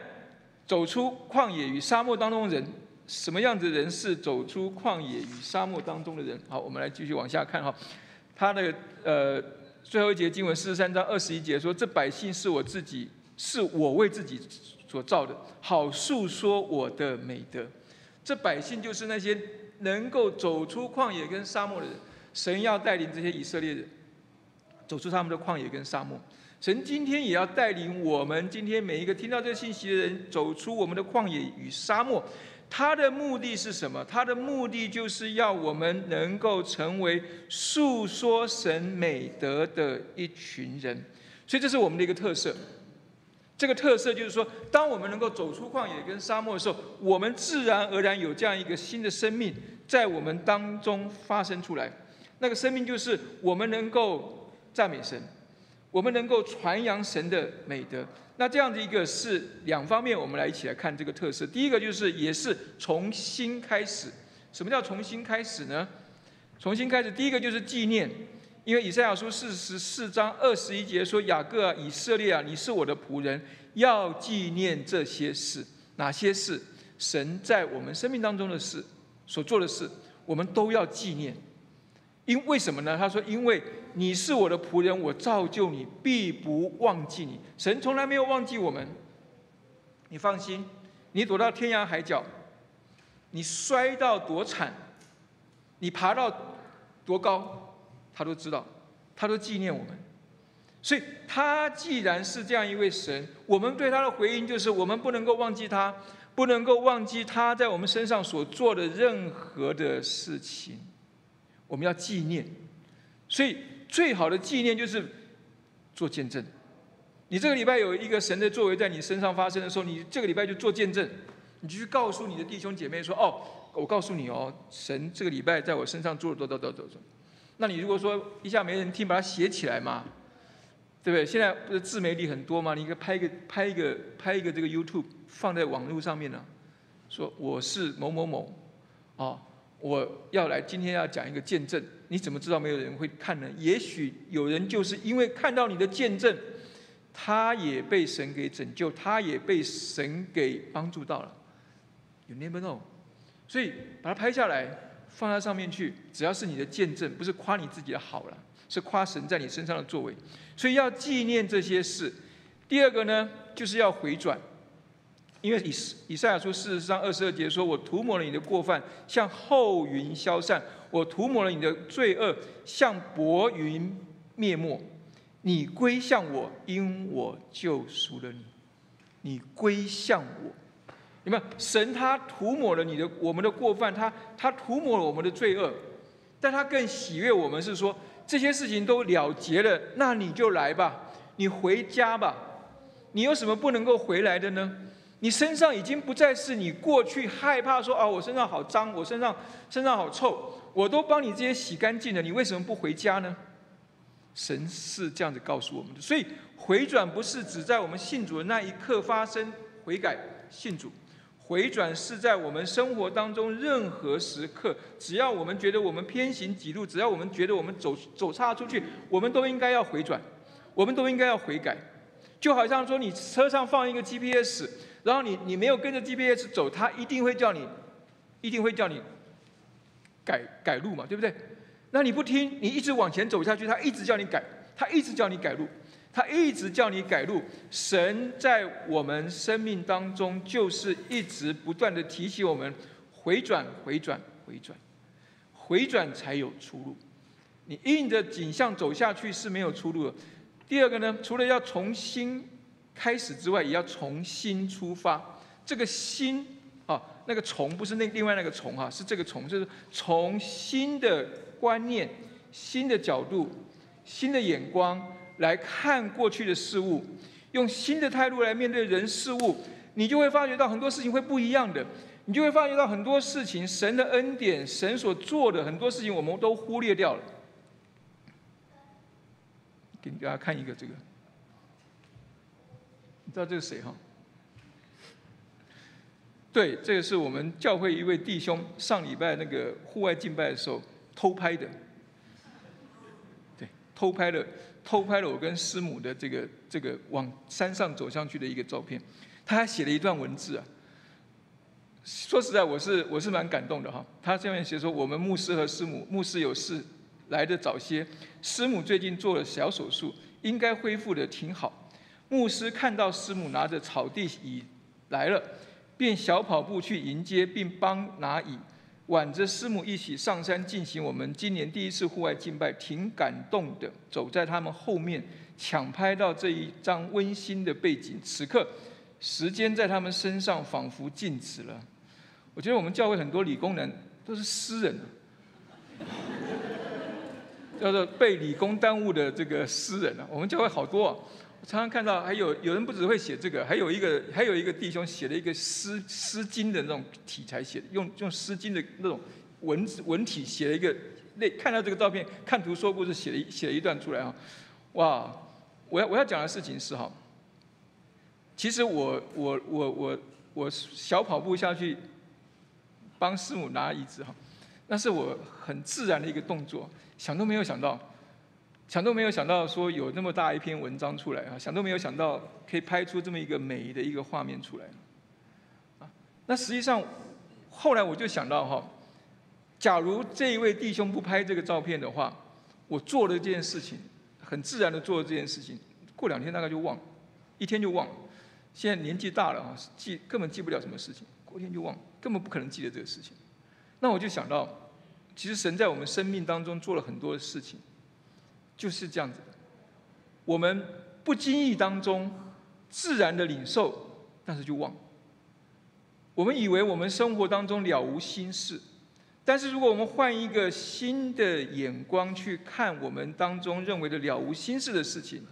走出旷野与沙漠当中的人。什么样的人是走出旷野与沙漠当中的人？好，我们来继续往下看哈。他的呃最后一节经文四十三章二十一节说：“这百姓是我自己，是我为自己所造的，好诉说我的美德。”这百姓就是那些能够走出旷野跟沙漠的人。神要带领这些以色列人走出他们的旷野跟沙漠。神今天也要带领我们今天每一个听到这个信息的人走出我们的旷野与沙漠。他的目的是什么？他的目的就是要我们能够成为诉说神美德的一群人，所以这是我们的一个特色。这个特色就是说，当我们能够走出旷野跟沙漠的时候，我们自然而然有这样一个新的生命在我们当中发生出来。那个生命就是我们能够赞美神，我们能够传扬神的美德。那这样的一个是两方面，我们来一起来看这个特色。第一个就是也是重新开始。什么叫重新开始呢？重新开始，第一个就是纪念。因为以赛亚书四十四章二十一节说：“雅各啊，以色列啊，你是我的仆人，要纪念这些事。哪些事？神在我们生命当中的事，所做的事，我们都要纪念。因为什么呢？他说：因为你是我的仆人，我造就你，必不忘记你。神从来没有忘记我们。你放心，你躲到天涯海角，你摔到多惨，你爬到多高。”他都知道，他都纪念我们，所以他既然是这样一位神，我们对他的回应就是：我们不能够忘记他，不能够忘记他在我们身上所做的任何的事情，我们要纪念。所以最好的纪念就是做见证。你这个礼拜有一个神的作为在你身上发生的时候，你这个礼拜就做见证，你就去告诉你的弟兄姐妹说：哦，我告诉你哦，神这个礼拜在我身上做了多多多多多。那你如果说一下没人听，把它写起来嘛，对不对？现在不是自媒体很多吗？你应该拍一个拍一个拍一个这个 YouTube 放在网络上面呢，说我是某某某，啊，我要来今天要讲一个见证，你怎么知道没有人会看呢？也许有人就是因为看到你的见证，他也被神给拯救，他也被神给帮助到了，You never know，所以把它拍下来。放在上面去，只要是你的见证，不是夸你自己的好了，是夸神在你身上的作为，所以要纪念这些事。第二个呢，就是要回转，因为以以赛亚书事实上二十二节说：“我涂抹了你的过犯，像厚云消散；我涂抹了你的罪恶，像薄云灭没。你归向我，因我救赎了你。你归向我。”有没有神他涂抹了你的我们的过犯，他他涂抹了我们的罪恶，但他更喜悦我们是说这些事情都了结了，那你就来吧，你回家吧，你有什么不能够回来的呢？你身上已经不再是你过去害怕说啊，我身上好脏，我身上身上好臭，我都帮你这些洗干净了，你为什么不回家呢？神是这样子告诉我们的，所以回转不是只在我们信主的那一刻发生悔改信主。回转是在我们生活当中任何时刻，只要我们觉得我们偏行几路，只要我们觉得我们走走差出去，我们都应该要回转，我们都应该要悔改。就好像说，你车上放一个 GPS，然后你你没有跟着 GPS 走，它一定会叫你，一定会叫你改改路嘛，对不对？那你不听，你一直往前走下去，它一直叫你改，它一直叫你改路。他一直叫你改路，神在我们生命当中就是一直不断的提醒我们回转、回转、回转，回转才有出路。你硬着景象走下去是没有出路的。第二个呢，除了要重新开始之外，也要重新出发。这个新啊，那个从不是那另外那个从哈，是这个从，就是从新的观念、新的角度、新的眼光。来看过去的事物，用新的态度来面对人事物，你就会发觉到很多事情会不一样的。你就会发觉到很多事情，神的恩典，神所做的很多事情，我们都忽略掉了。给大家看一个这个，知道这是谁哈？对，这个是我们教会一位弟兄上礼拜那个户外敬拜的时候偷拍的。对，偷拍的。偷拍了我跟师母的这个这个往山上走上去的一个照片，他还写了一段文字啊。说实在，我是我是蛮感动的哈。他下面写说，我们牧师和师母，牧师有事来的早些，师母最近做了小手术，应该恢复的挺好。牧师看到师母拿着草地椅来了，便小跑步去迎接，并帮拿椅。挽着师母一起上山进行我们今年第一次户外敬拜，挺感动的。走在他们后面，抢拍到这一张温馨的背景。此刻，时间在他们身上仿佛静止了。我觉得我们教会很多理工男都是诗人，叫做被理工耽误的这个诗人啊。我们教会好多。啊。常常看到还有有人不只会写这个，还有一个还有一个弟兄写了一个诗诗经的那种题材写，用用诗经的那种文字文体写了一个那看到这个照片，看图说故事，写了写了一段出来啊，哇！我要我要讲的事情是哈，其实我我我我我小跑步下去帮师母拿椅子哈，那是我很自然的一个动作，想都没有想到，想都没有想到说有那么大一篇文章出来啊，想都没有想到可以拍出这么一个美的一个画面出来，啊，那实际上后来我就想到哈，假如这一位弟兄不拍这个照片的话，我做了这件事情。很自然的做了这件事情，过两天大概就忘了，一天就忘了。现在年纪大了啊，记根本记不了什么事情，过天就忘了，根本不可能记得这个事情。那我就想到，其实神在我们生命当中做了很多的事情，就是这样子。我们不经意当中自然的领受，但是就忘。我们以为我们生活当中了无心事。但是，如果我们换一个新的眼光去看我们当中认为的了无心事的事情，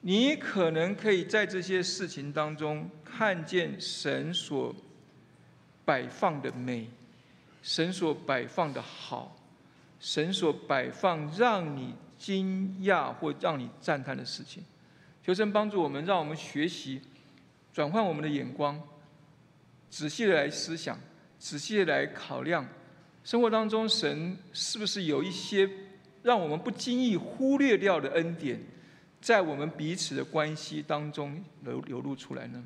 你可能可以在这些事情当中看见神所摆放的美，神所摆放的好，神所摆放让你惊讶或让你赞叹的事情。求神帮助我们，让我们学习转换我们的眼光，仔细的来思想，仔细的来考量。生活当中，神是不是有一些让我们不经意忽略掉的恩典，在我们彼此的关系当中流流露出来呢？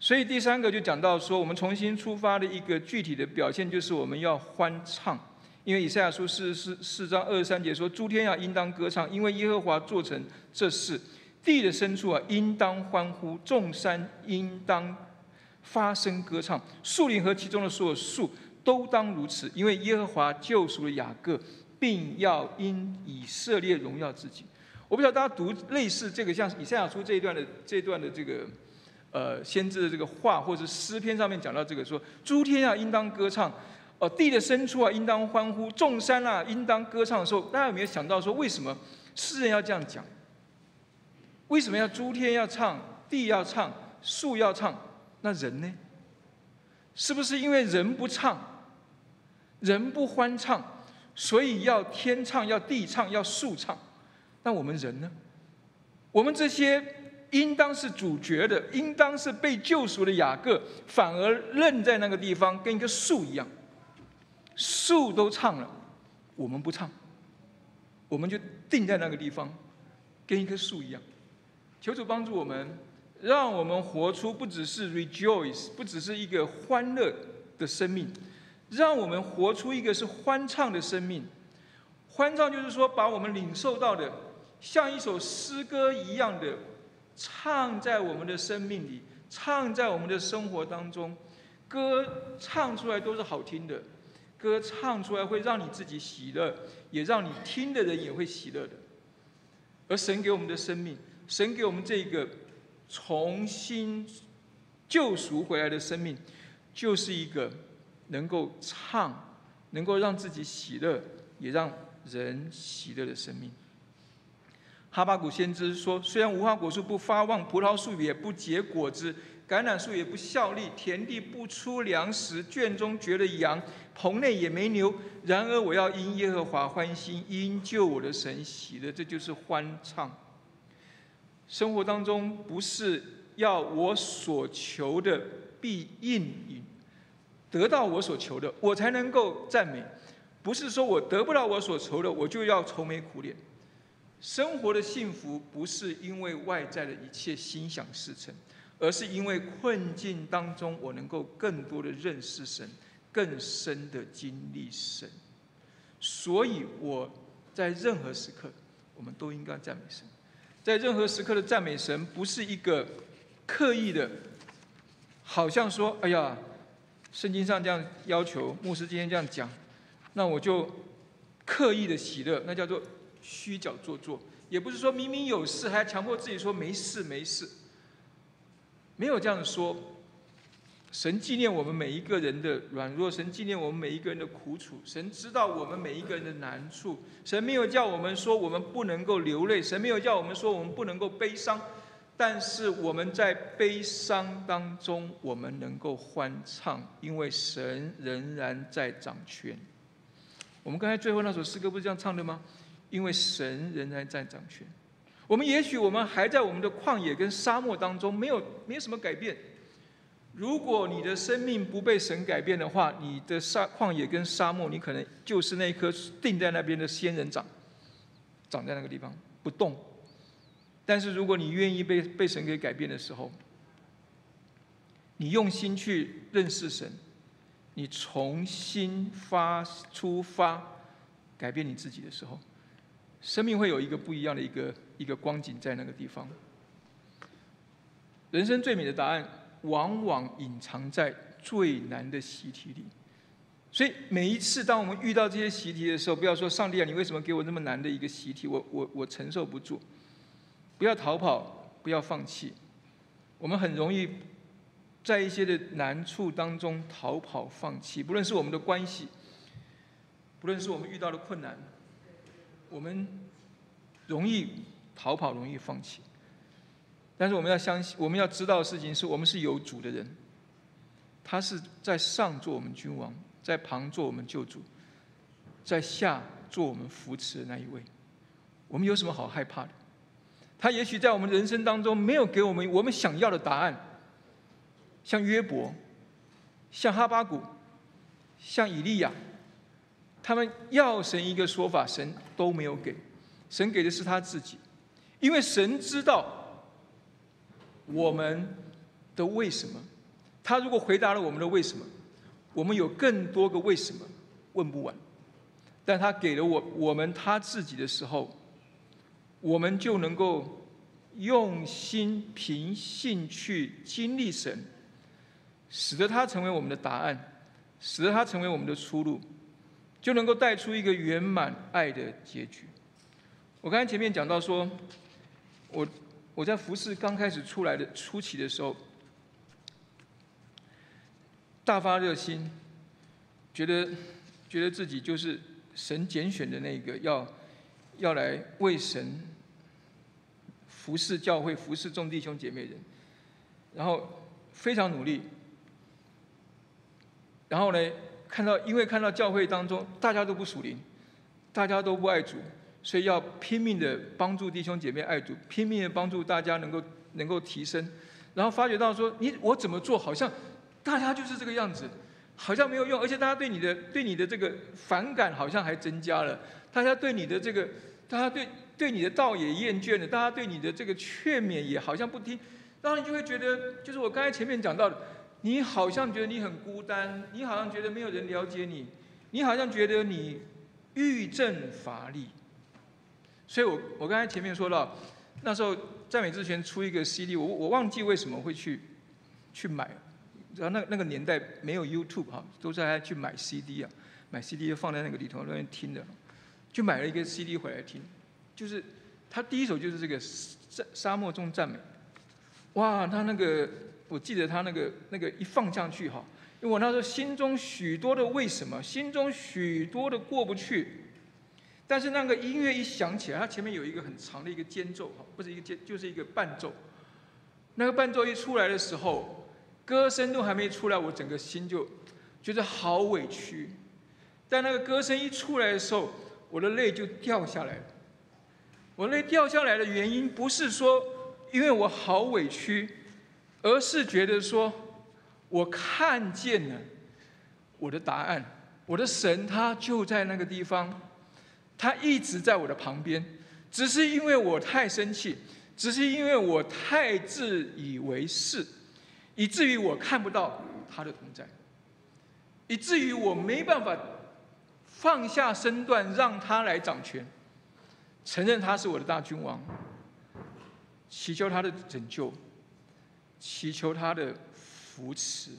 所以第三个就讲到说，我们重新出发的一个具体的表现，就是我们要欢唱。因为以赛亚书四十四四章二十三节说：“诸天要应当歌唱，因为耶和华做成这事；地的深处啊，应当欢呼；众山应当发声歌唱，树林和其中的所有树。”都当如此，因为耶和华救赎了雅各，并要因以色列荣耀自己。我不知道大家读类似这个像以赛亚书这一段的这一段的这个呃先知的这个话，或者是诗篇上面讲到这个说，诸天啊应当歌唱，哦地的深处啊应当欢呼，众山啊应当歌唱的时候，大家有没有想到说，为什么诗人要这样讲？为什么要诸天要唱，地要唱，树要唱，那人呢？是不是因为人不唱？人不欢唱，所以要天唱，要地唱，要树唱。那我们人呢？我们这些应当是主角的，应当是被救赎的雅各，反而愣在那个地方，跟一棵树一样。树都唱了，我们不唱，我们就定在那个地方，跟一棵树一样。求主帮助我们，让我们活出不只是 rejoice，不只是一个欢乐的生命。让我们活出一个是欢唱的生命。欢唱就是说，把我们领受到的，像一首诗歌一样的，唱在我们的生命里，唱在我们的生活当中。歌唱出来都是好听的，歌唱出来会让你自己喜乐，也让你听的人也会喜乐的。而神给我们的生命，神给我们这个重新救赎回来的生命，就是一个。能够唱，能够让自己喜乐，也让人喜乐的生命。哈巴谷先知说：“虽然无花果树不发旺，葡萄树也不结果子，橄榄树也不效力，田地不出粮食，圈中绝了羊，棚内也没牛。然而我要因耶和华欢心，因救我的神喜乐。”这就是欢唱。生活当中不是要我所求的必应允。得到我所求的，我才能够赞美；不是说我得不到我所求的，我就要愁眉苦脸。生活的幸福不是因为外在的一切心想事成，而是因为困境当中，我能够更多的认识神，更深的经历神。所以我在任何时刻，我们都应该赞美神。在任何时刻的赞美神，不是一个刻意的，好像说：“哎呀。”圣经上这样要求，牧师今天这样讲，那我就刻意的喜乐，那叫做虚假做作。也不是说明明有事，还强迫自己说没事没事，没有这样说。神纪念我们每一个人的软弱，神纪念我们每一个人的苦楚，神知道我们每一个人的难处。神没有叫我们说我们不能够流泪，神没有叫我们说我们不能够悲伤。但是我们在悲伤当中，我们能够欢唱，因为神仍然在掌权。我们刚才最后那首诗歌不是这样唱的吗？因为神仍然在掌权。我们也许我们还在我们的旷野跟沙漠当中，没有没有什么改变。如果你的生命不被神改变的话，你的沙旷野跟沙漠，你可能就是那棵定在那边的仙人掌，长在那个地方不动。但是如果你愿意被被神给改变的时候，你用心去认识神，你重新发出发，改变你自己的时候，生命会有一个不一样的一个一个光景在那个地方。人生最美的答案。往往隐藏在最难的习题里，所以每一次当我们遇到这些习题的时候，不要说上帝啊，你为什么给我那么难的一个习题？我我我承受不住。不要逃跑，不要放弃。我们很容易在一些的难处当中逃跑放弃，不论是我们的关系，不论是我们遇到的困难，我们容易逃跑，容易放弃。但是我们要相信，我们要知道的事情是我们是有主的人，他是在上做我们君王，在旁做我们救主，在下做我们扶持的那一位。我们有什么好害怕的？他也许在我们人生当中没有给我们我们想要的答案，像约伯，像哈巴谷，像以利亚，他们要神一个说法，神都没有给，神给的是他自己，因为神知道。我们的为什么？他如果回答了我们的为什么，我们有更多个为什么问不完。但他给了我我们他自己的时候，我们就能够用心凭信去经历神，使得他成为我们的答案，使得他成为我们的出路，就能够带出一个圆满爱的结局。我刚才前面讲到说，我。我在服侍刚开始出来的初期的时候，大发热心，觉得觉得自己就是神拣选的那个，要要来为神服侍教会、服侍众弟兄姐妹人，然后非常努力，然后呢，看到因为看到教会当中大家都不属灵，大家都不爱主。所以要拼命的帮助弟兄姐妹爱主，拼命的帮助大家能够能够提升，然后发觉到说你我怎么做好像大家就是这个样子，好像没有用，而且大家对你的对你的这个反感好像还增加了，大家对你的这个大家对对你的道也厌倦了，大家对你的这个劝勉也好像不听，然后你就会觉得就是我刚才前面讲到的，你好像觉得你很孤单，你好像觉得没有人了解你，你好像觉得你欲振乏力。所以我我刚才前面说到，那时候赞美之泉出一个 CD，我我忘记为什么会去去买，然后那那个年代没有 YouTube 哈，都在去买 CD 啊，买 CD 就放在那个里头那边听的，就买了一个 CD 回来听，就是他第一首就是这个沙沙漠中赞美，哇，他那个我记得他那个那个一放上去哈，因为我那时候心中许多的为什么，心中许多的过不去。但是那个音乐一响起来，它前面有一个很长的一个间奏，哈，不是一个间，就是一个伴奏。那个伴奏一出来的时候，歌声都还没出来，我整个心就觉得好委屈。但那个歌声一出来的时候，我的泪就掉下来了。我泪掉下来的原因不是说因为我好委屈，而是觉得说我看见了我的答案，我的神他就在那个地方。他一直在我的旁边，只是因为我太生气，只是因为我太自以为是，以至于我看不到他的同在，以至于我没办法放下身段让他来掌权，承认他是我的大君王，祈求他的拯救，祈求他的扶持。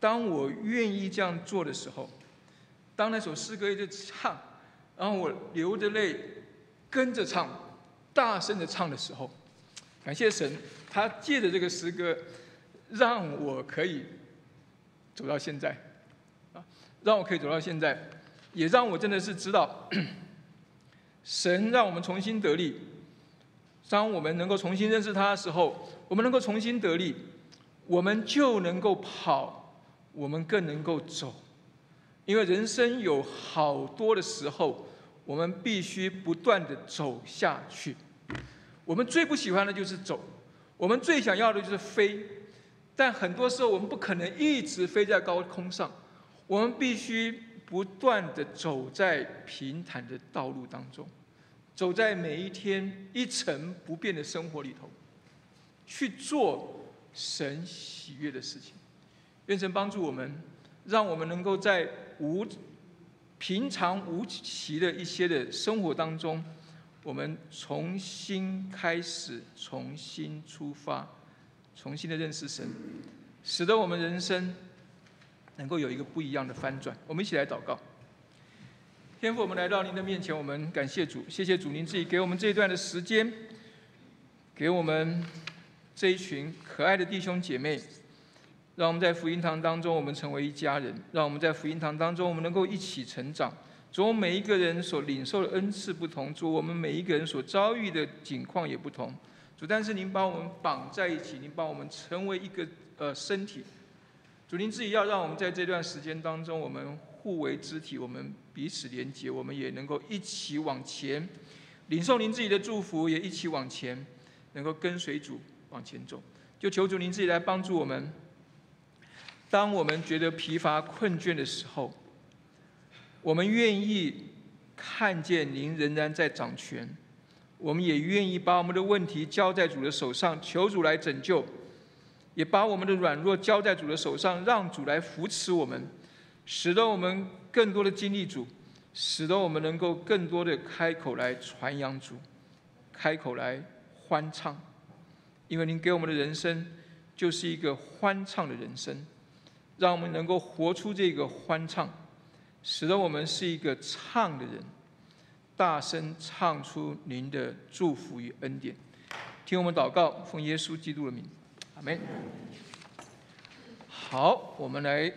当我愿意这样做的时候。当那首诗歌一直唱，然后我流着泪跟着唱，大声的唱的时候，感谢神，他借着这个诗歌，让我可以走到现在，啊，让我可以走到现在，也让我真的是知道，神让我们重新得力，当我们能够重新认识他的时候，我们能够重新得力，我们就能够跑，我们更能够走。因为人生有好多的时候，我们必须不断的走下去。我们最不喜欢的就是走，我们最想要的就是飞，但很多时候我们不可能一直飞在高空上，我们必须不断的走在平坦的道路当中，走在每一天一成不变的生活里头，去做神喜悦的事情。愿神帮助我们，让我们能够在无平常无奇的一些的生活当中。我们重新开始，重新出发，重新的认识神，使得我们人生能够有一个不一样的翻转。我们一起来祷告。天父，我们来到您的面前，我们感谢主，谢谢主，您自己给我们这一段的时间，给我们这一群可爱的弟兄姐妹，让我们在福音堂当中，我们成为一家人；让我们在福音堂当中，我们能够一起成长。主，我们每一个人所领受的恩赐不同，主，我们每一个人所遭遇的境况也不同。主，但是您把我们绑在一起，您把我们成为一个呃身体。主，您自己要让我们在这段时间当中，我们互为肢体，我们彼此连接，我们也能够一起往前，领受您自己的祝福，也一起往前，能够跟随主往前走。就求主您自己来帮助我们。当我们觉得疲乏困倦的时候，我们愿意看见您仍然在掌权，我们也愿意把我们的问题交在主的手上，求主来拯救，也把我们的软弱交在主的手上，让主来扶持我们，使得我们更多的经历主，使得我们能够更多的开口来传扬主，开口来欢唱，因为您给我们的人生就是一个欢唱的人生，让我们能够活出这个欢唱。使得我们是一个唱的人，大声唱出您的祝福与恩典。听我们祷告，奉耶稣基督的名，阿门。好，我们来。